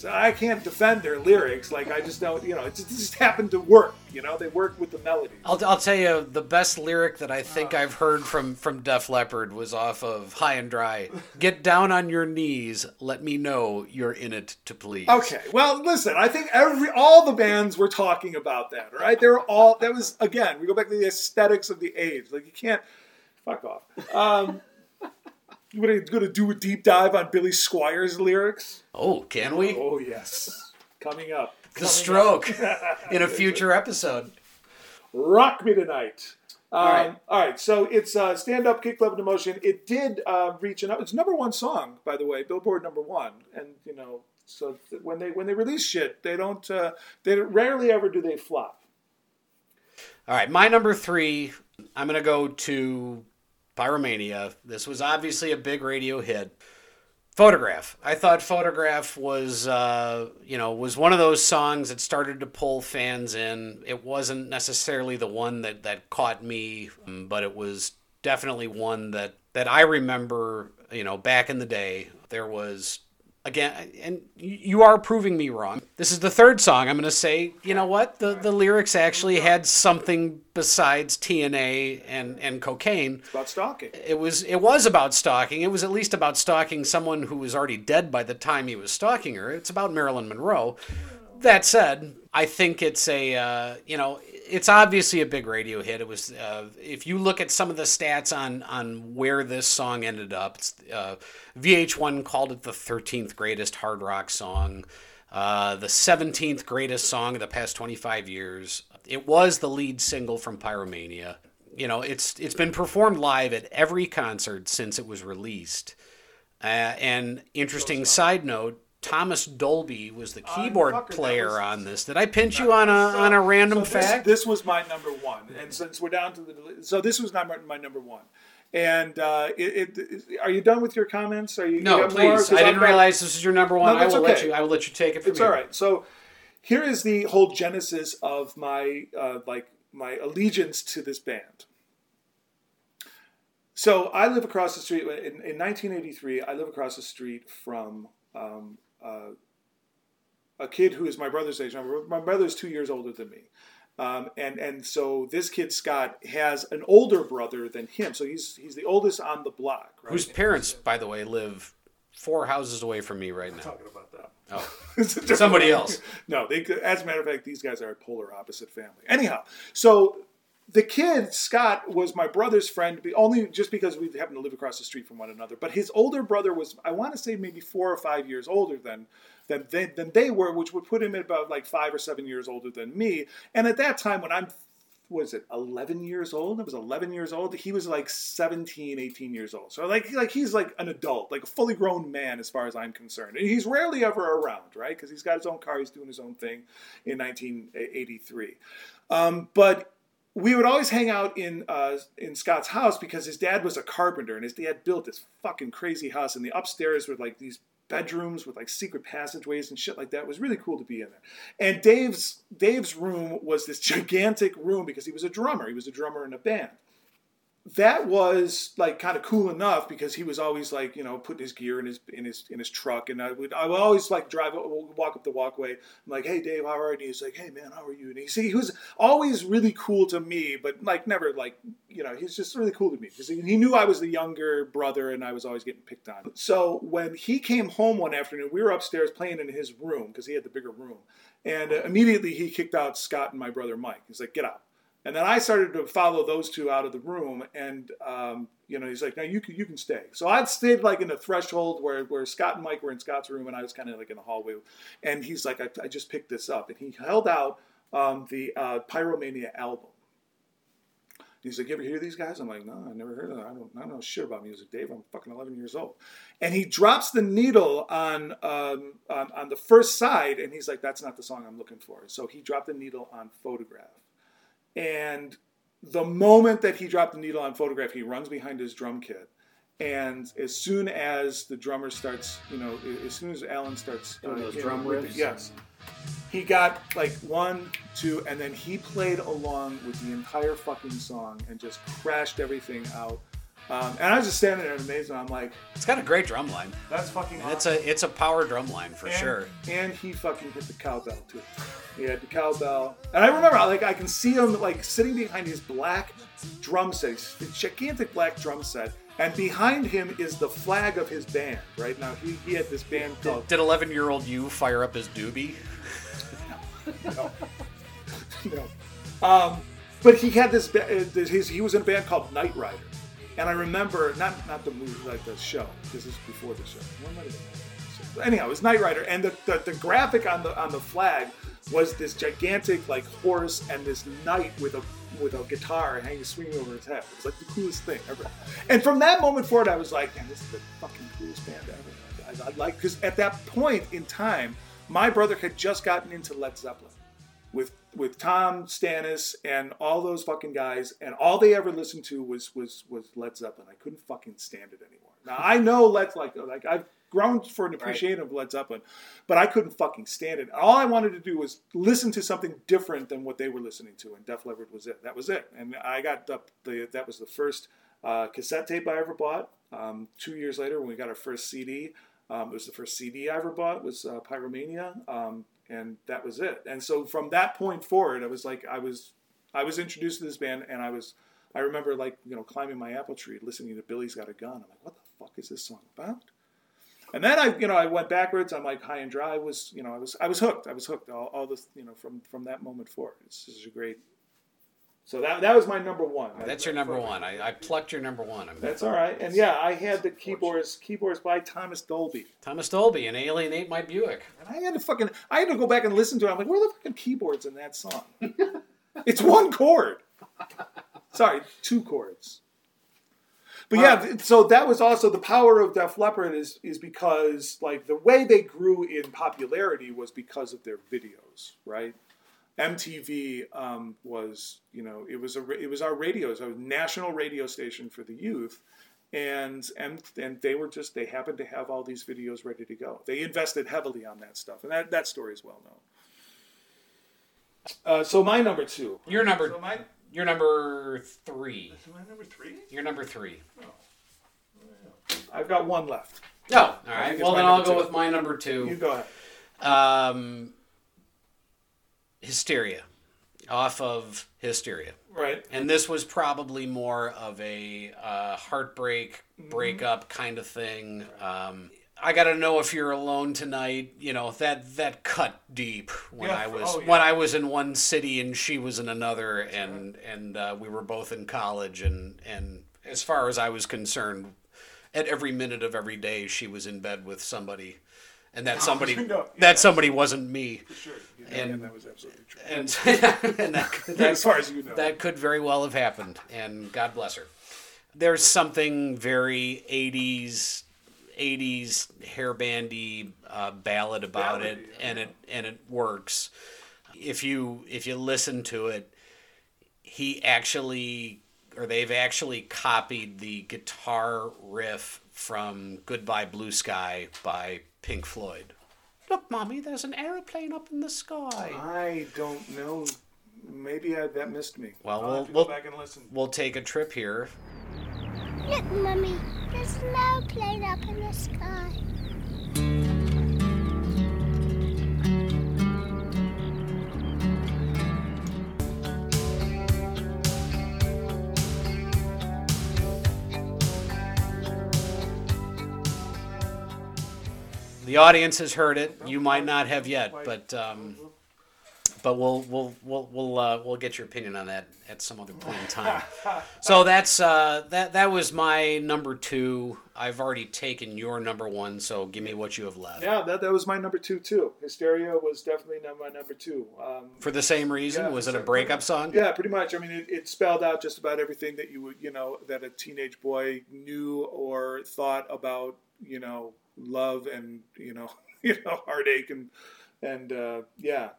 So I can't defend their lyrics. Like, I just don't, you know, it just, it just happened to work. You know, they work with the melody. I'll, I'll tell you the best lyric that I think I've heard from from Def Leppard was off of High and Dry. Get down on your knees. Let me know you're in it to please. Okay, well, listen, I think every all the bands were talking about that, Right? They were all that was again, we go back to the aesthetics of the age. Like you can't fuck off. Um you want to to do a deep dive on Billy Squier's lyrics? Oh, can we? Oh yes, coming up. the stroke *laughs* in a future episode. Rock me tonight. Um, all, right. right. all right. So it's uh, stand up, kick, love, and emotion. It did uh, reach an. It's number one song, by the way, Billboard number one. And you know, so th- when they when they release shit, they don't. Uh, they rarely ever do they flop. All right, my number three. I'm gonna go to Pyromania. This was obviously a big radio hit. Photograph. I thought Photograph was, uh, you know, was one of those songs that started to pull fans in. It wasn't necessarily the one that that caught me, um, but it was definitely one that that I remember. You know, back in the day, there was again, and you are proving me wrong. This is the third song. I'm going to say, you know what? The the lyrics actually had something besides TNA and and cocaine. It's about stalking. It was it was about stalking. It was at least about stalking someone who was already dead by the time he was stalking her. It's about Marilyn Monroe. That said, I think it's a uh, you know it's obviously a big radio hit. It was uh, if you look at some of the stats on on where this song ended up, it's, uh, VH1 called it the 13th greatest hard rock song, uh, the 17th greatest song of the past 25 years. It was the lead single from Pyromania. You know, it's it's been performed live at every concert since it was released. Uh, and interesting side note, Thomas Dolby was the keyboard fucker, player was- on this. Did I pinch you on a on a random So this, fact? This was my number one, and since we're down to the, so this was not my, number one. And uh, it, it, are you done with your comments? Are you you no, more? please. I didn't realize this was your number one. No, I will let you. I will let you take it from It's here. all right. So here is the whole genesis of my uh, like my allegiance to this band. So I live across the street in, in 1983. I live across the street from um, uh, a kid who is my brother's age. My brother's two years older than me. Um, and and so this kid Scott has an older brother than him, so he's he's the oldest on the block. Right? Whose parents, by the way, live four houses away from me right now. talking about that? Oh, It's a different- Somebody else. No, they. As a matter of fact, these guys are a polar opposite family. Anyhow, so the kid Scott was my brother's friend, only just because we happened to live across the street from one another. But his older brother was, I want to say, maybe four or five years older than than they, than they were, which would put him at about like five or seven years older than me. And at that time, when I'm was it 11 years old? I was 11 years old. He was like 17 18 years old. So like like he's like an adult like a fully grown man as far as i'm concerned. And he's rarely ever around right? Because he's got his own car he's doing his own thing in 1983 um, but we would always hang out in uh, in Scott's house because his dad was a carpenter and his dad built this fucking crazy house and the upstairs were like these bedrooms with like secret passageways and shit like that. It was really cool to be in there. And Dave's Dave's room was this gigantic room because he was a drummer. He was a drummer in a band. That was like kind of cool enough because he was always like you know putting his gear in his in his in his truck and I would I would always like drive walk up the walkway. I'm like, hey Dave, how are you? He's like, hey man, how are you? And he see he was always really cool to me, but like never like you know he's just really cool to me because he, knew I was the younger brother and I was always getting picked on. So when he came home one afternoon, we were upstairs playing in his room because he had the bigger room, and immediately he kicked out Scott and my brother Mike. He's like, get out. And then I started to follow those two out of the room, and um, you know, he's like, "No, you can you can stay." So I'd stayed like in the threshold where, where Scott and Mike were in Scott's room, and I was kind of like in the hallway. And he's like, I, "I just picked this up," and he held out um, the uh, Pyromania album. He's like, "You ever hear these guys?" I'm like, "No, I never heard of them. I don't, I don't know shit about music, Dave. I'm fucking 11 years old." And he drops the needle on, um, on on the first side, and he's like, "That's not the song I'm looking for." So he dropped the needle on Photograph. And the moment that he dropped the needle on photograph, he runs behind his drum kit. And as soon as the drummer starts, you know, as soon as Allen starts uh, Doing those you know, drum riffs? yes, he got like one, two, and then he played along with the entire fucking song and just crashed everything out. Um, and I was just standing there amazed, and I'm like, it's got a great drum line. "That's fucking." And it's a it's a power drum line for and, sure. And he fucking hit the cowbell too. He had the cowbell, and I remember like I can see him like sitting behind his black drum set, his gigantic black drum set, and behind him is the flag of his band. Right now, he, he had this band called Did 11 year old you fire up his doobie? *laughs* no, no. Um, but he had this. uh, His he was in a band called Knight Rider, and I remember not not the movie like the show. This is before the show. Might have been? Anyhow, it was Knight Rider, and the, the the graphic on the on the flag was this gigantic like horse and this knight with a with a guitar hanging swinging over his head. It was like the coolest thing ever. And from that moment forward, I was like, man, this is the fucking coolest band ever. I, I like because at that point in time, my brother had just gotten into Led Zeppelin with with Tom Stannis and all those fucking guys, and all they ever listened to was was was Led Zeppelin. I couldn't fucking stand it anymore. Now I know Led like like I've grown for an appreciation of Led Zeppelin, but I couldn't fucking stand it. All I wanted to do was listen to something different than what they were listening to, and Def Leppard was it. That was it, and I got the, the that was the first uh, cassette tape I ever bought. Um, two years later, when we got our first CD, um, it was the first CD I ever bought was uh, Pyromania, um, and that was it. And so from that point forward, I was like, I was, I was introduced to this band, and I was, I remember like you know climbing my apple tree, listening to Billy's Got a Gun. I'm like, what the fuck is this song about? And then I, you know, I went backwards. I'm like, High and Dry was, you know, I was, I was hooked. I was hooked. All, all this, you know, from from that moment forward. It's just a great. So that that was my number one. That's your number one. I, I plucked your number one. I mean, That's all right. And yeah, I had the keyboards keyboards by Thomas Dolby. Thomas Dolby and Alienate My Buick. And I had to fucking I had to go back and listen to it. I'm like, where are the fucking keyboards in that song? *laughs* it's one chord. Sorry, two chords. But yeah, so that was also the power of Def Leppard is is because like the way they grew in popularity was because of their videos, right? MTV um, was, you know, it was a it was our radio, it was a national radio station for the youth, and and and they were just they happened to have all these videos ready to go. They invested heavily on that stuff, and that that story is well known. Uh, so my number two. You're number. So my You're number three. my number three. You're number three. I've got one left. No, all I right. think it's Well, then I'll go two. with my number You two. go ahead. Um, Hysteria, off of Hysteria. Right. And this was probably more of a uh, heartbreak, Mm-hmm. breakup kind of thing. Um, I gotta know if you're alone tonight. You know that that cut deep when Yeah, I was oh, yeah. when I was in one city and she was in another, and and uh, we were both in college, and and as far as I was concerned, at every minute of every day she was in bed with somebody, and that *laughs* somebody you know, that somebody wasn't me, Sure. Yeah, And- and that was absolutely true. and, *laughs* and that, that *laughs* as far as you know. that could very well have happened, and God bless her. There's something very 80s, 80s hairbandy uh, ballad about it, Ballady, and it and it works. If you if you listen to it, he actually or they've actually copied the guitar riff from Goodbye Blue Sky by Pink Floyd. Look, mommy, there's an aeroplane up in the sky. I don't know. Maybe I, that missed me. Well, I'll we'll- have to we'll- go back and listen. We'll take a trip here. Look, Mommy, there's an airplane up in the sky. The audience has heard it. You might not have yet, but um, but we'll we'll we'll we'll uh, we'll get your opinion on that at some other point in time. *laughs* So that's uh, that that was my number two. I've already taken your number one, so give me what you have left. Yeah, that, that was my number two too. Hysteria was definitely my number two. Um, For the same reason, Yeah, was it a breakup song? yeah, pretty much. I mean, it, it spelled out just about everything that you would, you know, that a teenage boy knew or thought about, you know, love and you know, *laughs* you know, heartache and and uh, yeah,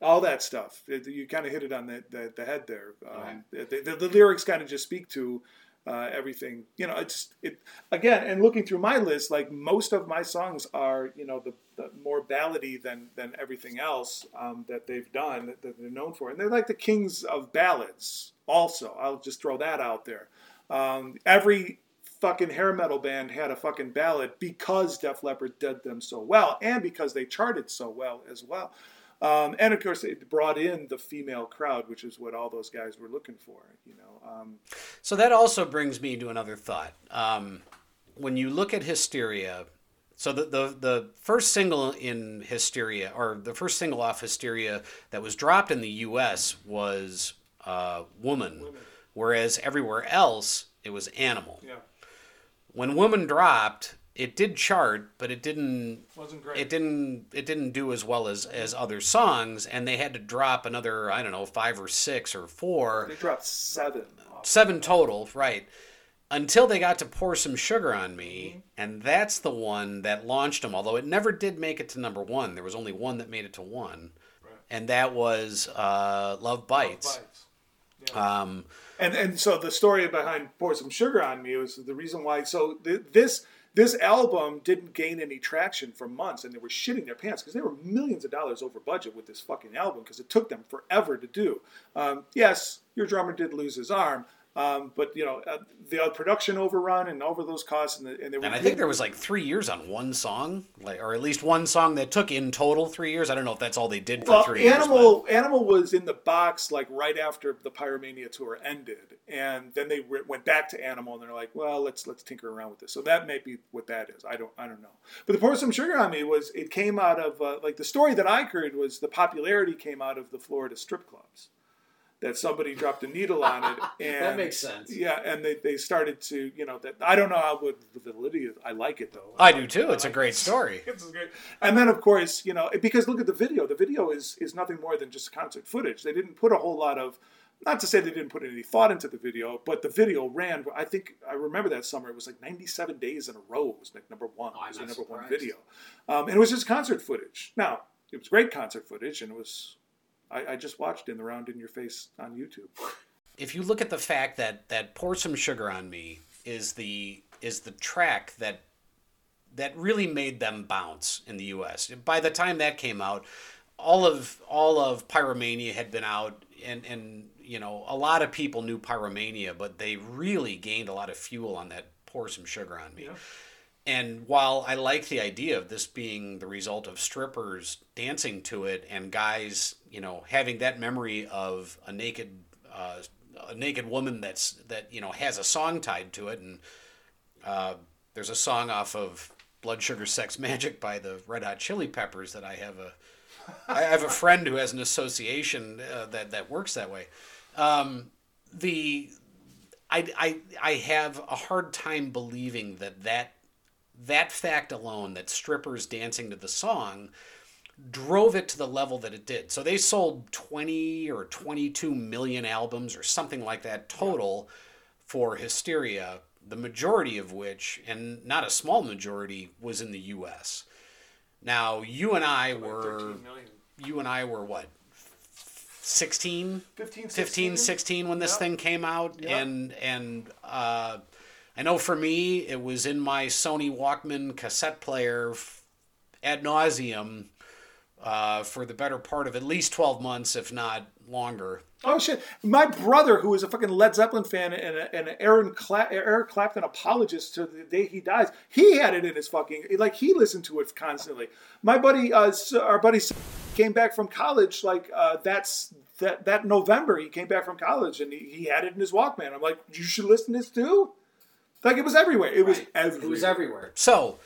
all that stuff. It- you kind of hit it on the, the, the head there. Um, the, the, the lyrics kind of just speak to uh, everything. You know, it's it again. And looking through my list, like most of my songs are, you know, the, the more ballady than than everything else um, that they've done that, that they're known for, and they're like the kings of ballads. Also, I'll just throw that out there. Um, every fucking hair metal band had a fucking ballad because Def Leppard did them so well, and because they charted so well as well. Um, and of course, it brought in the female crowd, which is what all those guys were looking for. You know, um, So that also brings me to another thought. Um, when you look at Hysteria, so the, the the first single in Hysteria, or the first single off Hysteria that was dropped in the U.S. was uh, Woman, whereas everywhere else it was Animal. yeah, When Woman dropped, it did chart, but it didn't wasn't great. it didn't it didn't do as well as as other songs, and they had to drop another I don't know five or six or four they dropped seven. seven total, right? Until they got to pour some sugar on me, and that's the one that launched them. Although it never did make it to number one, there was only one that made it to one, and that was uh, "Love Bites." Bites. Um, And and so the story behind "Pour Some Sugar on Me" was the reason why. So th- this this album didn't gain any traction for months, and they were shitting their pants because they were millions of dollars over budget with this fucking album because it took them forever to do. Um, yes, your drummer did lose his arm, um, but you know uh, the production overrun and over those costs, and, the, and and I think there was like three years on one song, like or at least one song that took in total three years. I don't know if that's all they did for well, three years. Animal Animal was in the box like right after the Pyromania tour ended, and then they re- went back to Animal, and they're like, well, let's let's tinker around with this. So that may be what that is. I don't I don't know. But the pour some sugar on me was it came out of uh, like the story that I heard was the popularity came out of the Florida strip clubs. That somebody dropped a needle on it, *laughs* and that makes sense. Yeah, and they, they started to you know that I don't know how would the validity is. I like it though. I do too. It's a great story. *laughs* This is great. And then, of course, you know, because look at the video. The video is is nothing more than just concert footage. They didn't put a whole lot of, not to say they didn't put any thought into the video, but the video ran. I think I remember that summer. It was like 97 days in a row. It was like number one. Oh, it was the not number one video, um, and it was just concert footage. Now it was great concert footage, and it was. I, I just watched in the round in your face on YouTube. if you look at the fact that that pour some sugar on me is the is the track that that really made them bounce in the US. By the time that came out, all of all of Pyromania had been out and and you know, a lot of people knew Pyromania, but they really gained a lot of fuel on that pour some sugar on me. And while I like the idea of this being the result of strippers dancing to it and guys, you know, having that memory of a naked, uh, a naked woman that's that you know has a song tied to it, and uh, there's a song off of Blood Sugar Sex Magik by the Red Hot Chili Peppers that I have a, I have a *laughs* friend who has an association uh, that that works that way. Um, the I, I, I have a hard time believing that that that fact alone that strippers dancing to the song drove it to the level that it did. So they sold 20 or 22 million albums or something like that total for Hysteria, the majority of which and not a small majority was in the US. Now, you and I were you and I were what 16 15, 15 16 when this Yep. thing came out Yep. and and uh, i know for me it was in my sony walkman cassette player ad nauseum uh, for the better part of at least 12 months if not longer Oh shit! My brother, who is a fucking Led Zeppelin fan and, and an Aaron Cla- Eric Clapton apologist to the day he dies, he had it in his fucking like he listened to it constantly. My buddy, uh, our buddy, came back from college like uh, that's that that November. He came back from college and he, he had it in his Walkman. I'm like, you should listen to this too. Like it was everywhere. It was everywhere. everywhere. So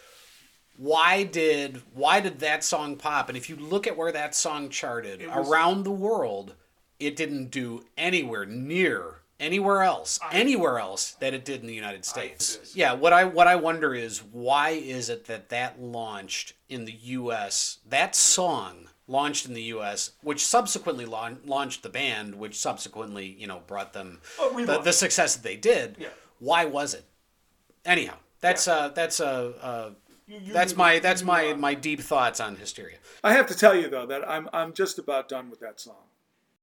why did why did that song pop? And if you look at where that song charted was- around the world it didn't do anywhere near anywhere else anywhere else that it did in the united states. yeah what i what i wonder is why is it that that launched in the us that song launched in the us which subsequently laun- launched the band which subsequently you know brought them Oh, the, the success that they did. Yeah. why was it anyhow that's uh that's a uh, you- that's my that's you- my uh, my deep thoughts on hysteria I have to tell you though that I'm I'm just about done with that song.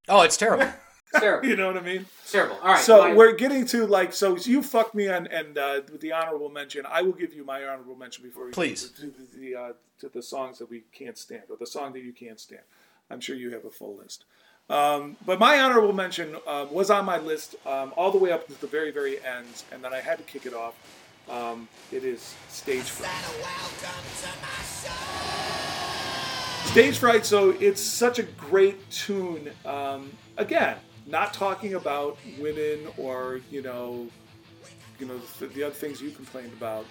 oh it's terrible *laughs* terrible You know what I mean? terrible all right So we're getting to like so you fucked me on and uh, with the honorable mention. I will give you my honorable mention before we Please. get to the, the uh, to the songs that we can't stand or the song that you can't stand. I'm sure you have a full list. Um, but my honorable mention um, was on my list um, all the way up to the very very end, and then I had to kick it off. Um, it is Stage Fright. Stage Fright, so it's such a great tune. Um, again, not talking about women or you know, you know the, the other things you complained about.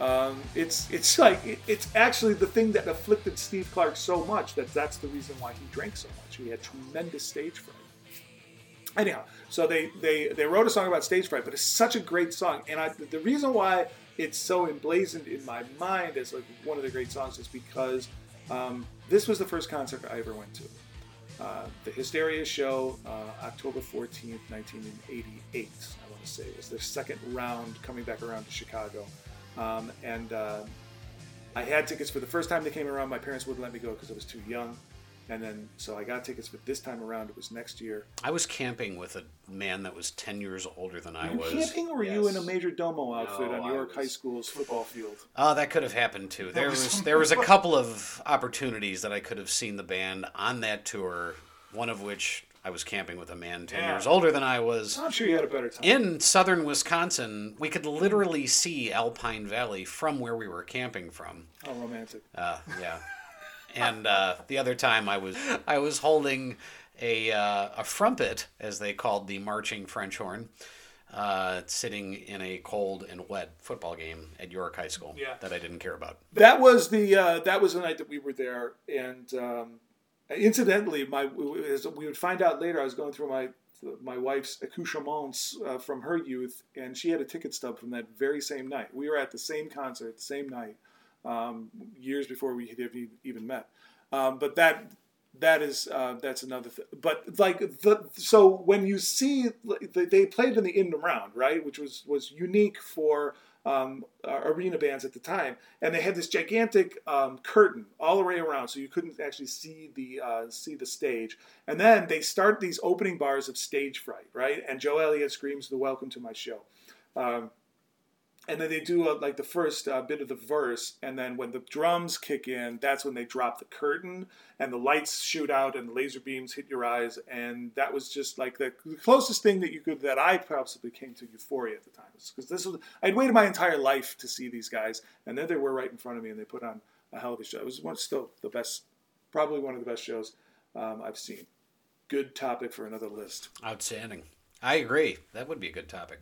Um, it's it's like it, it's actually the thing that afflicted Steve Clark so much that that's the reason why he drank so much. He had tremendous stage fright. Anyhow, so they they they wrote a song about stage fright, but it's such a great song, and I the reason why it's so emblazoned in my mind as like one of the great songs is because um, this was the first concert I ever went to. Uh, the Hysteria show, uh, October 14th, 1988, I want to say. It was their second round coming back around to Chicago. Um, and uh, I had tickets for the first time they came around. My parents wouldn't let me go because I was too young. And then, so I got tickets but this time around. It was next year. i was camping with a man that was 10 years older than i was camping or were you in a major domo outfit No, on York was- High School's football field? oh that could have happened too there was there was a *laughs* couple of opportunities that i could have seen the band on that tour one of which i was camping with a man 10 Yeah. years older than i was I'm sure you had a better time. in southern wisconsin we could literally see alpine valley from where we were camping from Oh, romantic. Uh, yeah. And uh, the other time I was I was holding a uh, a frumpet, as they called the marching French horn, uh, sitting in a cold and wet football game at York High School Yeah. that I didn't care about. that was the uh, that was the night that we were there, and um, incidentally, my as we would find out later. I was going through my my wife's accoutrements uh, from her youth, and she had a ticket stub from that very same night. We were at the same concert, the same night, um, years before we had even met. Um, but that that is uh, that's another thing. But like the so when you see they played in the in round right, which was was unique for um, arena bands at the time, and they had this gigantic um, curtain all the way around, so you couldn't actually see the uh, see the stage. And then they start these opening bars of stage fright, right? And Joe Elliott screams the "Welcome to my show." Um, and then they do a, like the first uh, bit of the verse, and then when the drums kick in, that's when they drop the curtain and the lights shoot out and the laser beams hit your eyes, and that was just like the, the closest thing that you could that I possibly came to Euphoria at the time, because this was I'd waited my entire life to see these guys, and there they were right in front of me, and they put on a hell of a show. It was one, still the best, probably one of the best shows um, I've seen. Good topic for another list. Outstanding. I agree. That would be a good topic.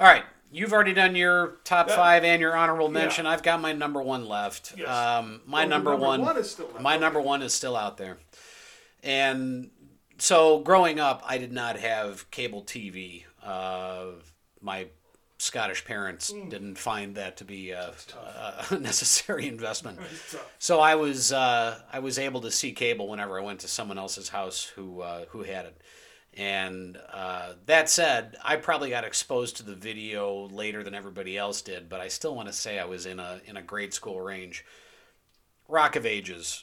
All right. You've already done your top five and your honorable mention. I've got my number one left. Yes. Um, my your number, number one, one is still left. my number one is still out there. And so growing up, I did not have cable TV. Uh, my Scottish parents Mm. didn't find that to be a, a *laughs* necessary investment. So I was uh, I was able to see cable whenever I went to someone else's house who uh, who had it. And uh, that said, I probably got exposed to the video later than everybody else did, but I still want to say I was in a in a grade school range. Rock of Ages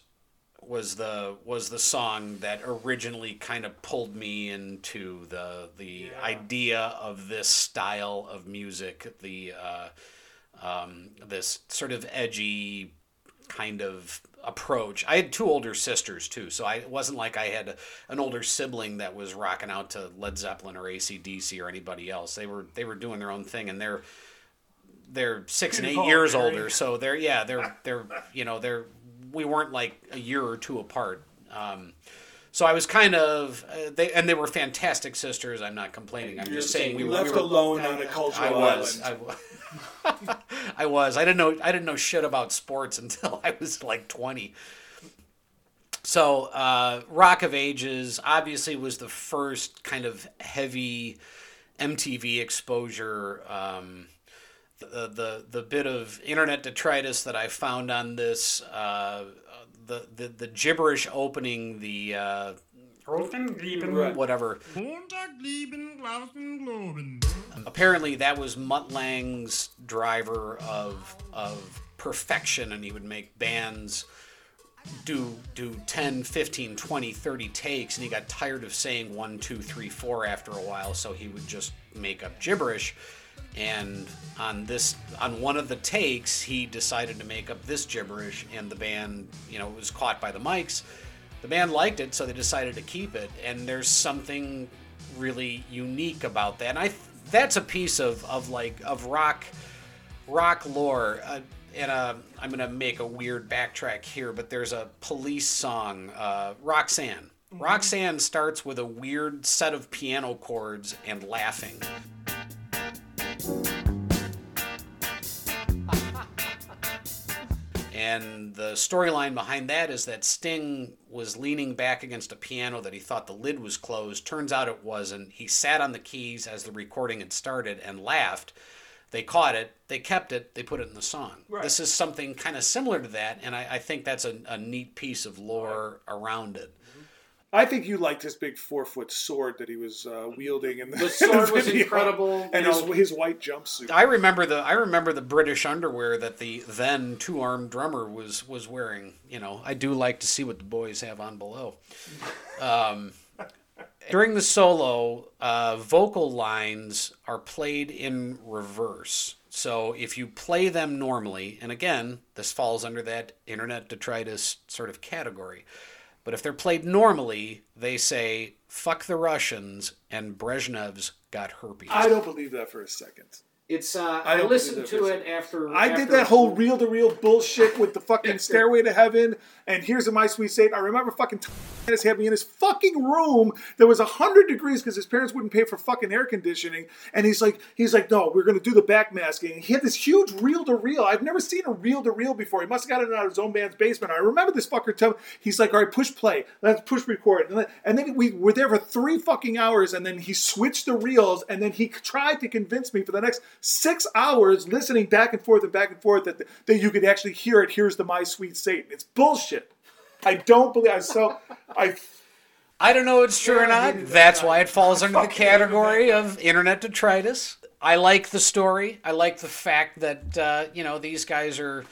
was the was the song that originally kind of pulled me into the the idea of this style of music, the uh, um, this sort of edgy kind of approach. I had two older sisters too, so I, it wasn't like I had a, an older sibling that was rocking out to Led Zeppelin or ACDC or anybody else. They were they were doing their own thing, and they're they're six and eight years McCartney. older, so they're yeah they're they're you know they're we weren't like a year or two apart. Um, so I was kind of uh, they and they were fantastic sisters. I'm not complaining. I'm just saying we were left we were, alone on a cultural I was. island. I was. *laughs* I was. I didn't know. I didn't know shit about sports *laughs* until I was like twenty. So, uh, Rock of Ages obviously was the first kind of heavy MTV exposure. Um, the, the the bit of internet detritus that I found on this, uh, the, the the gibberish opening, the uh, whatever. Apparently, that was Mutt Lange's driver of of perfection, and he would make bands do do 10 15 20 30 takes and he got tired of saying one two three four after a while so he would just make up gibberish. And on this on one of the takes he decided to make up this gibberish and the band you know was caught by the mics the band liked it so they decided to keep it and there's something really unique about that and i that's a piece of of like of rock rock lore. Uh, and uh, I'm gonna make a weird backtrack here, but there's a police song, uh, Roxanne. Roxanne starts with a weird set of piano chords and laughing. And the storyline behind that is that Sting was leaning back against a piano that he thought the lid was closed. Turns out it wasn't. He sat on the keys as the recording had started and laughed. They caught it, they kept it, they put it in the song. This is something kind of similar to that, and I, I think that's a, a neat piece of lore around it. I think you liked his big four foot sword that he was uh, wielding in the, The sword was incredible, and his, his white jumpsuit. I remember the I remember the British underwear that the then two armed drummer was was wearing. You know, I do like to see what the boys have on below. Um, during the solo, uh, vocal lines are played in reverse. So if you play them normally, and again, this falls under that internet detritus sort of category. But if they're played normally, they say "fuck the Russians" and Brezhnev's got herpes. I don't believe that for a second. It's uh, I I, listened to it after I after did that whole reel to reel bullshit with the fucking *laughs* Stairway to Heaven and Here's My Sweet Satan. I remember fucking Thomas had me in his fucking room that was 100 degrees because his parents wouldn't pay for fucking air conditioning. And he's like, he's like, no, we're going to do the backmasking. He had this huge reel to reel. I've never seen a reel to reel before. He must have got it out of his own band's basement. I remember this fucker tell he's like, all right, push play. Let's push record. And then, and then we were there for three fucking hours and then he switched the reels and then he tried to convince me for the next six hours listening back and forth and back and forth that, that you could actually hear it. Here's the My Sweet Satan. It's bullshit. I don't believe I so I I don't know if it's true or not. That's why it falls under the category of internet detritus. I like the story. I like the fact that uh, you know these guys are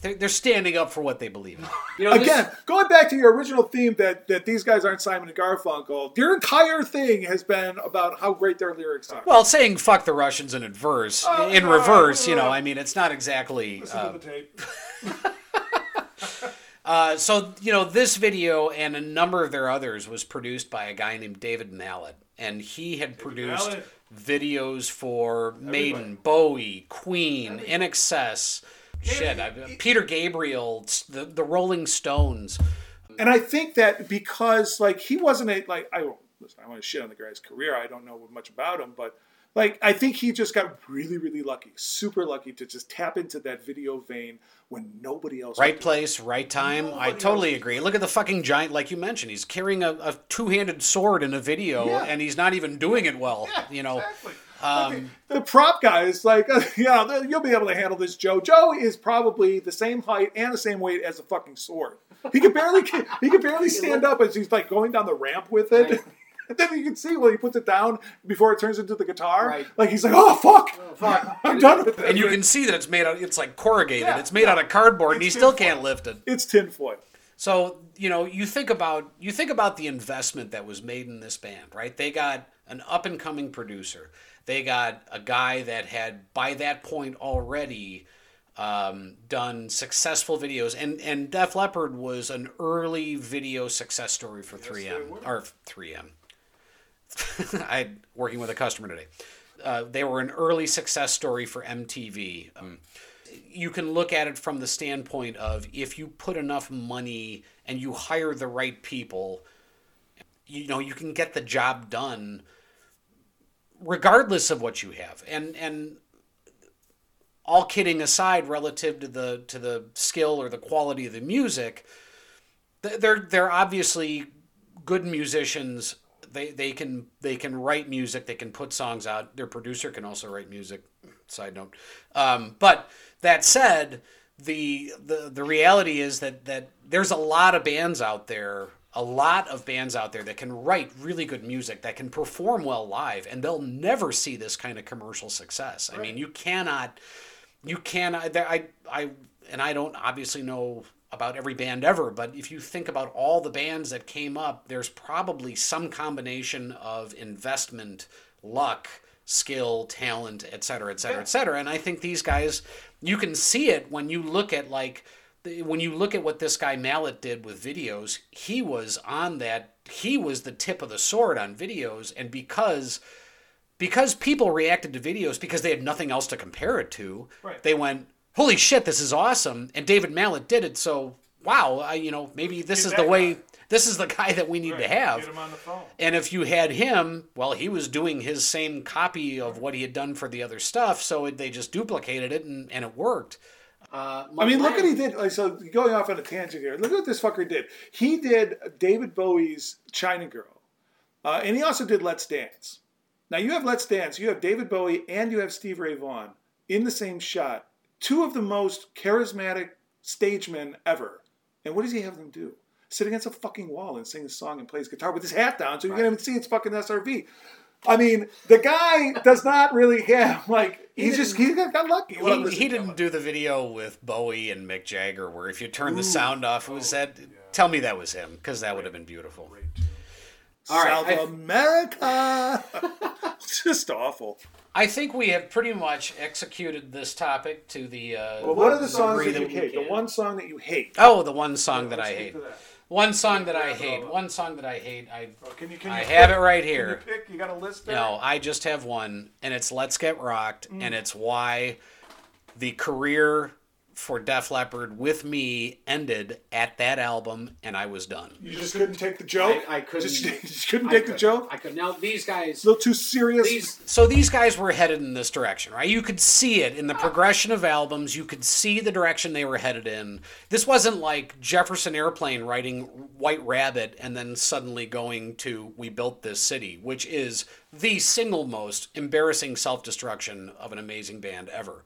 they're, they're standing up for what they believe in. You know, this- Again, going back to your original theme that, that these guys aren't Simon and Garfunkel, your entire thing has been about how great their lyrics are. Well, saying "fuck the Russians" in adverse, Oh, in reverse, you know, I mean, it's not exactly. Listen Uh, to the tape. *laughs* uh, so you know, this video and a number of their others was produced by a guy named David Mallet, and he had produced Mallet. videos for Maiden, Bowie, Queen, INXS. Shit, I, Peter Gabriel, the the Rolling Stones. And I think that because like he wasn't a like I listen, I want to shit on the guy's career. I don't know much about him, but like I think he just got really, really lucky, super lucky to just tap into that video vein when nobody else. Right was. place, right time. I totally agree. Look at the fucking giant, like you mentioned. He's carrying a, a two-handed sword in a video, Yeah. and he's not even doing it well. you know, Exactly. um, The prop guy is like, *laughs* yeah, you'll be able to handle this, Joe. Joe is probably the same height and the same weight as a fucking sword. He could barely *laughs* he could barely stand up as he's like going down the ramp with it. Right. And then you can see when he puts it down before it turns into the guitar. Right. Like he's like, oh fuck, fuck. *laughs* I'm done with it. and you can see that it's made out. It's like corrugated. Yeah, it's made out of cardboard, and he still tinfoil. can't lift it. It's tinfoil. So you know, you think about you think about the investment that was made in this band, right? They got an up and coming producer. They got a guy that had by that point already um, done successful videos, and and Def Leppard was an early video success story for 3M or 3M. *laughs* I working with a customer today. Uh, they were an early success story for MTV. Um, you can look at it from the standpoint of if you put enough money and you hire the right people, you know you can get the job done regardless of what you have. And and all kidding aside, relative to the to the skill or the quality of the music, they're they're obviously good musicians. They they can they can write music. They can put songs out. Their producer can also write music. Side note, um, but that said, the the the reality is that that there's a lot of bands out there. A lot of bands out there that can write really good music, that can perform well live, and they'll never see this kind of commercial success. I mean, you cannot you can I, there- I I and I don't obviously know about every band ever, but if you think about all the bands that came up, there's probably some combination of investment, luck, skill, talent, et cetera, et cetera, et cetera. And I think these guys, you can see it when you look at like when you look at what this guy Mallet did with videos, he was on that. He was the tip of the sword on videos, and because because people reacted to videos because they had nothing else to compare it to. Right. They went, "Holy shit, this is awesome!" And David Mallet did it, so wow, I, you know, maybe this Get is the way. guy. This is the guy that we need to have. Get him on the phone. And if you had him, well, he was doing his same copy of what he had done for the other stuff, so it, they just duplicated it and, and it worked. Uh, I mean, look what he did. Like, so going off on a tangent here. Look what this fucker did. He did David Bowie's China Girl, uh, and he also did Let's Dance. Now you have Let's Dance. You have David Bowie and you have Steve Ray Vaughan in the same shot. Two of the most charismatic stagemen ever. And what does he have them do? Sit against a fucking wall and sing a song and play his guitar with his hat down, so you can't even see it's fucking SRV. I mean, the guy does not really have like he's just he got, got lucky. He, he didn't do the video with Bowie and Mick Jagger, where if you turn the sound off, it was that? Tell me that was him, because that would have been beautiful. All right, South I- America. *laughs* just awful. I think we have pretty much executed this topic to the. Uh, Well, what are the songs that you we hate? The one song that you hate. Oh, the one song that I hate. get to that. One song that I hate. One song that I hate. I Oh, Can you, can you I you have pick- it right can here. you pick? You got a list there? No, I just have one, and it's "Let's Get Rocked," Mm. and it's why the career for Def Leppard with me ended at that album, and I was done. You just couldn't take the joke. I, I couldn't. Just, *laughs* just couldn't I take the couldn't. joke. I could. Now these guys. a little too serious. These. So these guys were headed in this direction, right? You could see it in the progression of albums. You could see the direction they were headed in. This wasn't like Jefferson Airplane writing White Rabbit and then suddenly going to We Built This City, which is the single most embarrassing self-destruction of an amazing band ever.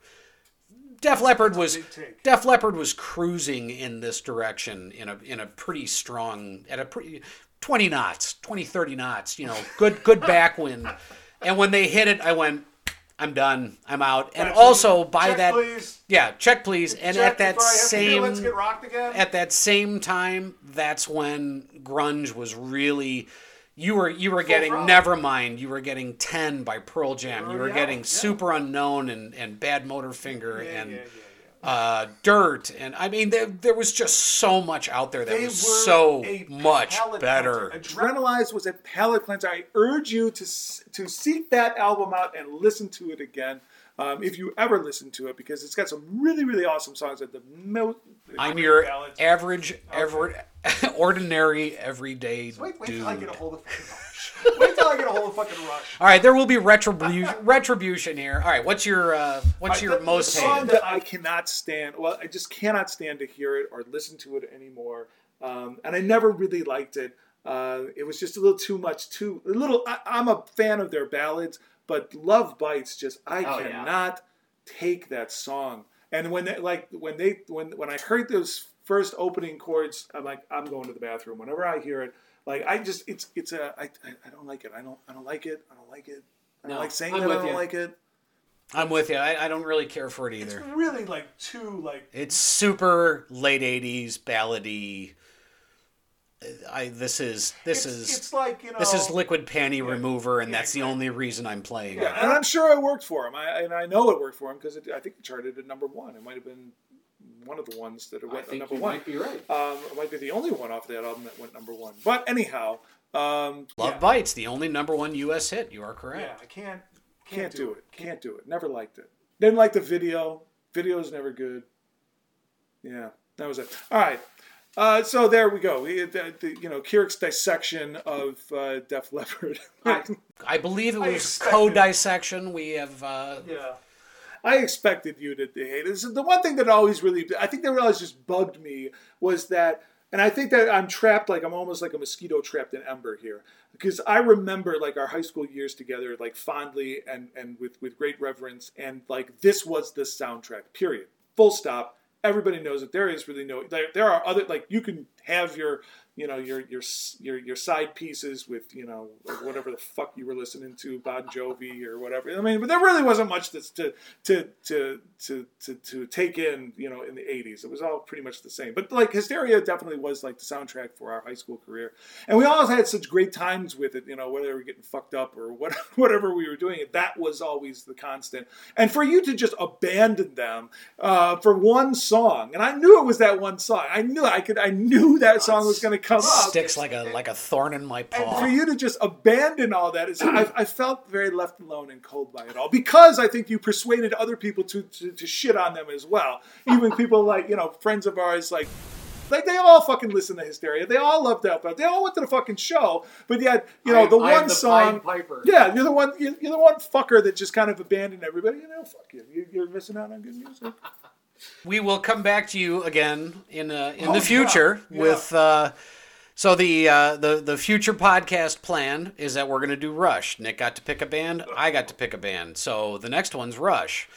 Def Leppard was. Def Leppard was cruising in this direction in a in a pretty strong at a pretty 20 knots, 20 30 knots, you know, good good *laughs* backwind. And when they hit it, I went I'm done. I'm out. And also by Check, that, please. yeah, check please. And Check at that before I have to do same Let's get rocked again. at that same time, that's when grunge was really. You were you were getting throttle. Nevermind. You were getting Ten by Pearl Jam. You were yeah, getting yeah. Superunknown and, and Badmotorfinger Yeah, and yeah, yeah, Uh, Dirt and I mean there there was just so much out there that They was so much better. cleanser. Adrenalize was a palate cleanser. I urge you to to seek that album out and listen to it again. Um, if you ever listen to it, because it's got some really, really awesome songs at the most. I'm your ballads. average, ever, *laughs* ordinary, everyday Wait, wait dude. till I get a hold of fucking Rush. wait till I get a hold of fucking Rush. All right, there will be retribution, retribution here. All right, what's your uh, what's your the, most the song hated? that I cannot stand. Well, I just cannot stand to hear it or listen to it anymore. Um, and I never really liked it. Uh, it was just a little too much. Too a little. I, I'm a fan of their ballads, but Love Bites just I Oh, yeah. cannot take that song. And when they like when they when when I heard those first opening chords, I'm like I'm going to the bathroom. Whenever I hear it, like I just it's it's a I, I, don't like it. I don't I don't like it. I don't like it. I don't No, like saying I'm that I don't you. like it. I'm with you. I, I don't really care for it either. It's really like too like It's super late '80s ballady. I this is this it's, is it's like you know this is liquid panty remover, and Yeah, that's the only reason I'm playing. Yeah, it. and I'm sure it worked for him. I and I know it worked for him because I think it charted at number one. It might have been one of the ones that it I went think number you one. might be right. Um, it might be the only one off that album that went number one. But anyhow, um, Love yeah, Bites, the only number one U.S. hit. You are correct. yeah. I can't can't do it. Can't do it. Never liked it. Didn't like the video. Video's never good. Yeah, that was it. All right. Uh, so there we go. We, the, the, you know, Keurig dissection of uh, Def Leppard. I- *laughs* I believe it was co-dissection. We have uh, Yeah. I expected you to hate it. This The one thing that always really, I think that always just bugged me was that, and I think that I'm trapped, like I'm almost like a mosquito trapped in ember here, because I remember like our high school years together, like fondly and and with with great reverence, and like this was the soundtrack. Period. Full stop. Everybody knows that There is really no. There, there are other like you can have your you know your your your your side pieces with you know whatever the fuck you were listening to Bon Jovi or whatever. I mean, but there really wasn't much that's to to to to to to take in you know in the '80s. It was all pretty much the same. But like Hysteria definitely was like the soundtrack for our high school career, and we always had such great times with it. You know, whether we were getting fucked up or what, *laughs* whatever we were doing, that was always the constant. And for you to just abandon them uh, for one song, and I knew it was that one song. I knew I could. I knew that song was going to come up. sticks like a like a thorn in my paw. And for you to just abandon all that is, I, I felt very left alone and cold by it all because I think you persuaded other people to, to, to shit on them as well. Even people like, you know, friends of ours, like, like they all fucking listen to Hysteria. They all loved that, but they all went to the fucking show. But yet, you know, I- the I one the song, Piper. yeah, you're the one, you're, you're the one fucker that just kind of abandoned everybody. You know, fuck you. you you're missing out on good music. we will come back to you again in uh, in Oh, the future yeah. with. Uh, so the uh, the the future podcast plan is that we're going to do Rush. Nick got to pick a band. I got to pick a band. So the next one's Rush,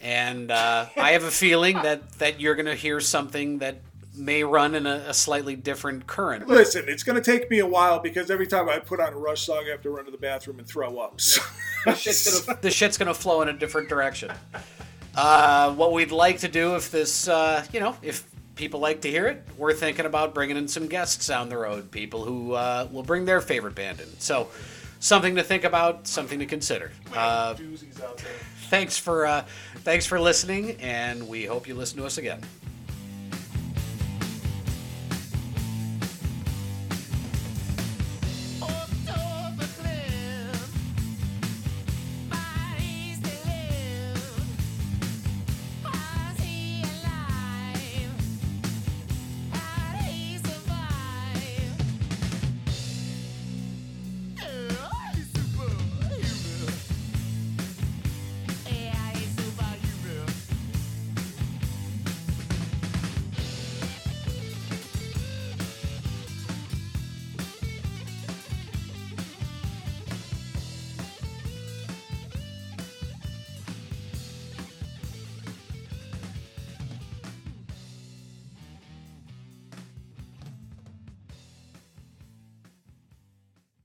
and uh, I have a feeling that that you're going to hear something that may run in a, a slightly different current. Listen, it's going to take me a while because every time I put on a Rush song, I have to run to the bathroom and throw up. So- *laughs* Shit's gonna the shit's gonna flow in a different direction. Uh, what we'd like to do if this, uh, you know, if people like to hear it, we're thinking about bringing in some guests down the road, people who uh, will bring their favorite band in. So, something to think about, something to consider. Uh, doozies out there. thanks for uh, thanks for listening, and we hope you listen to us again.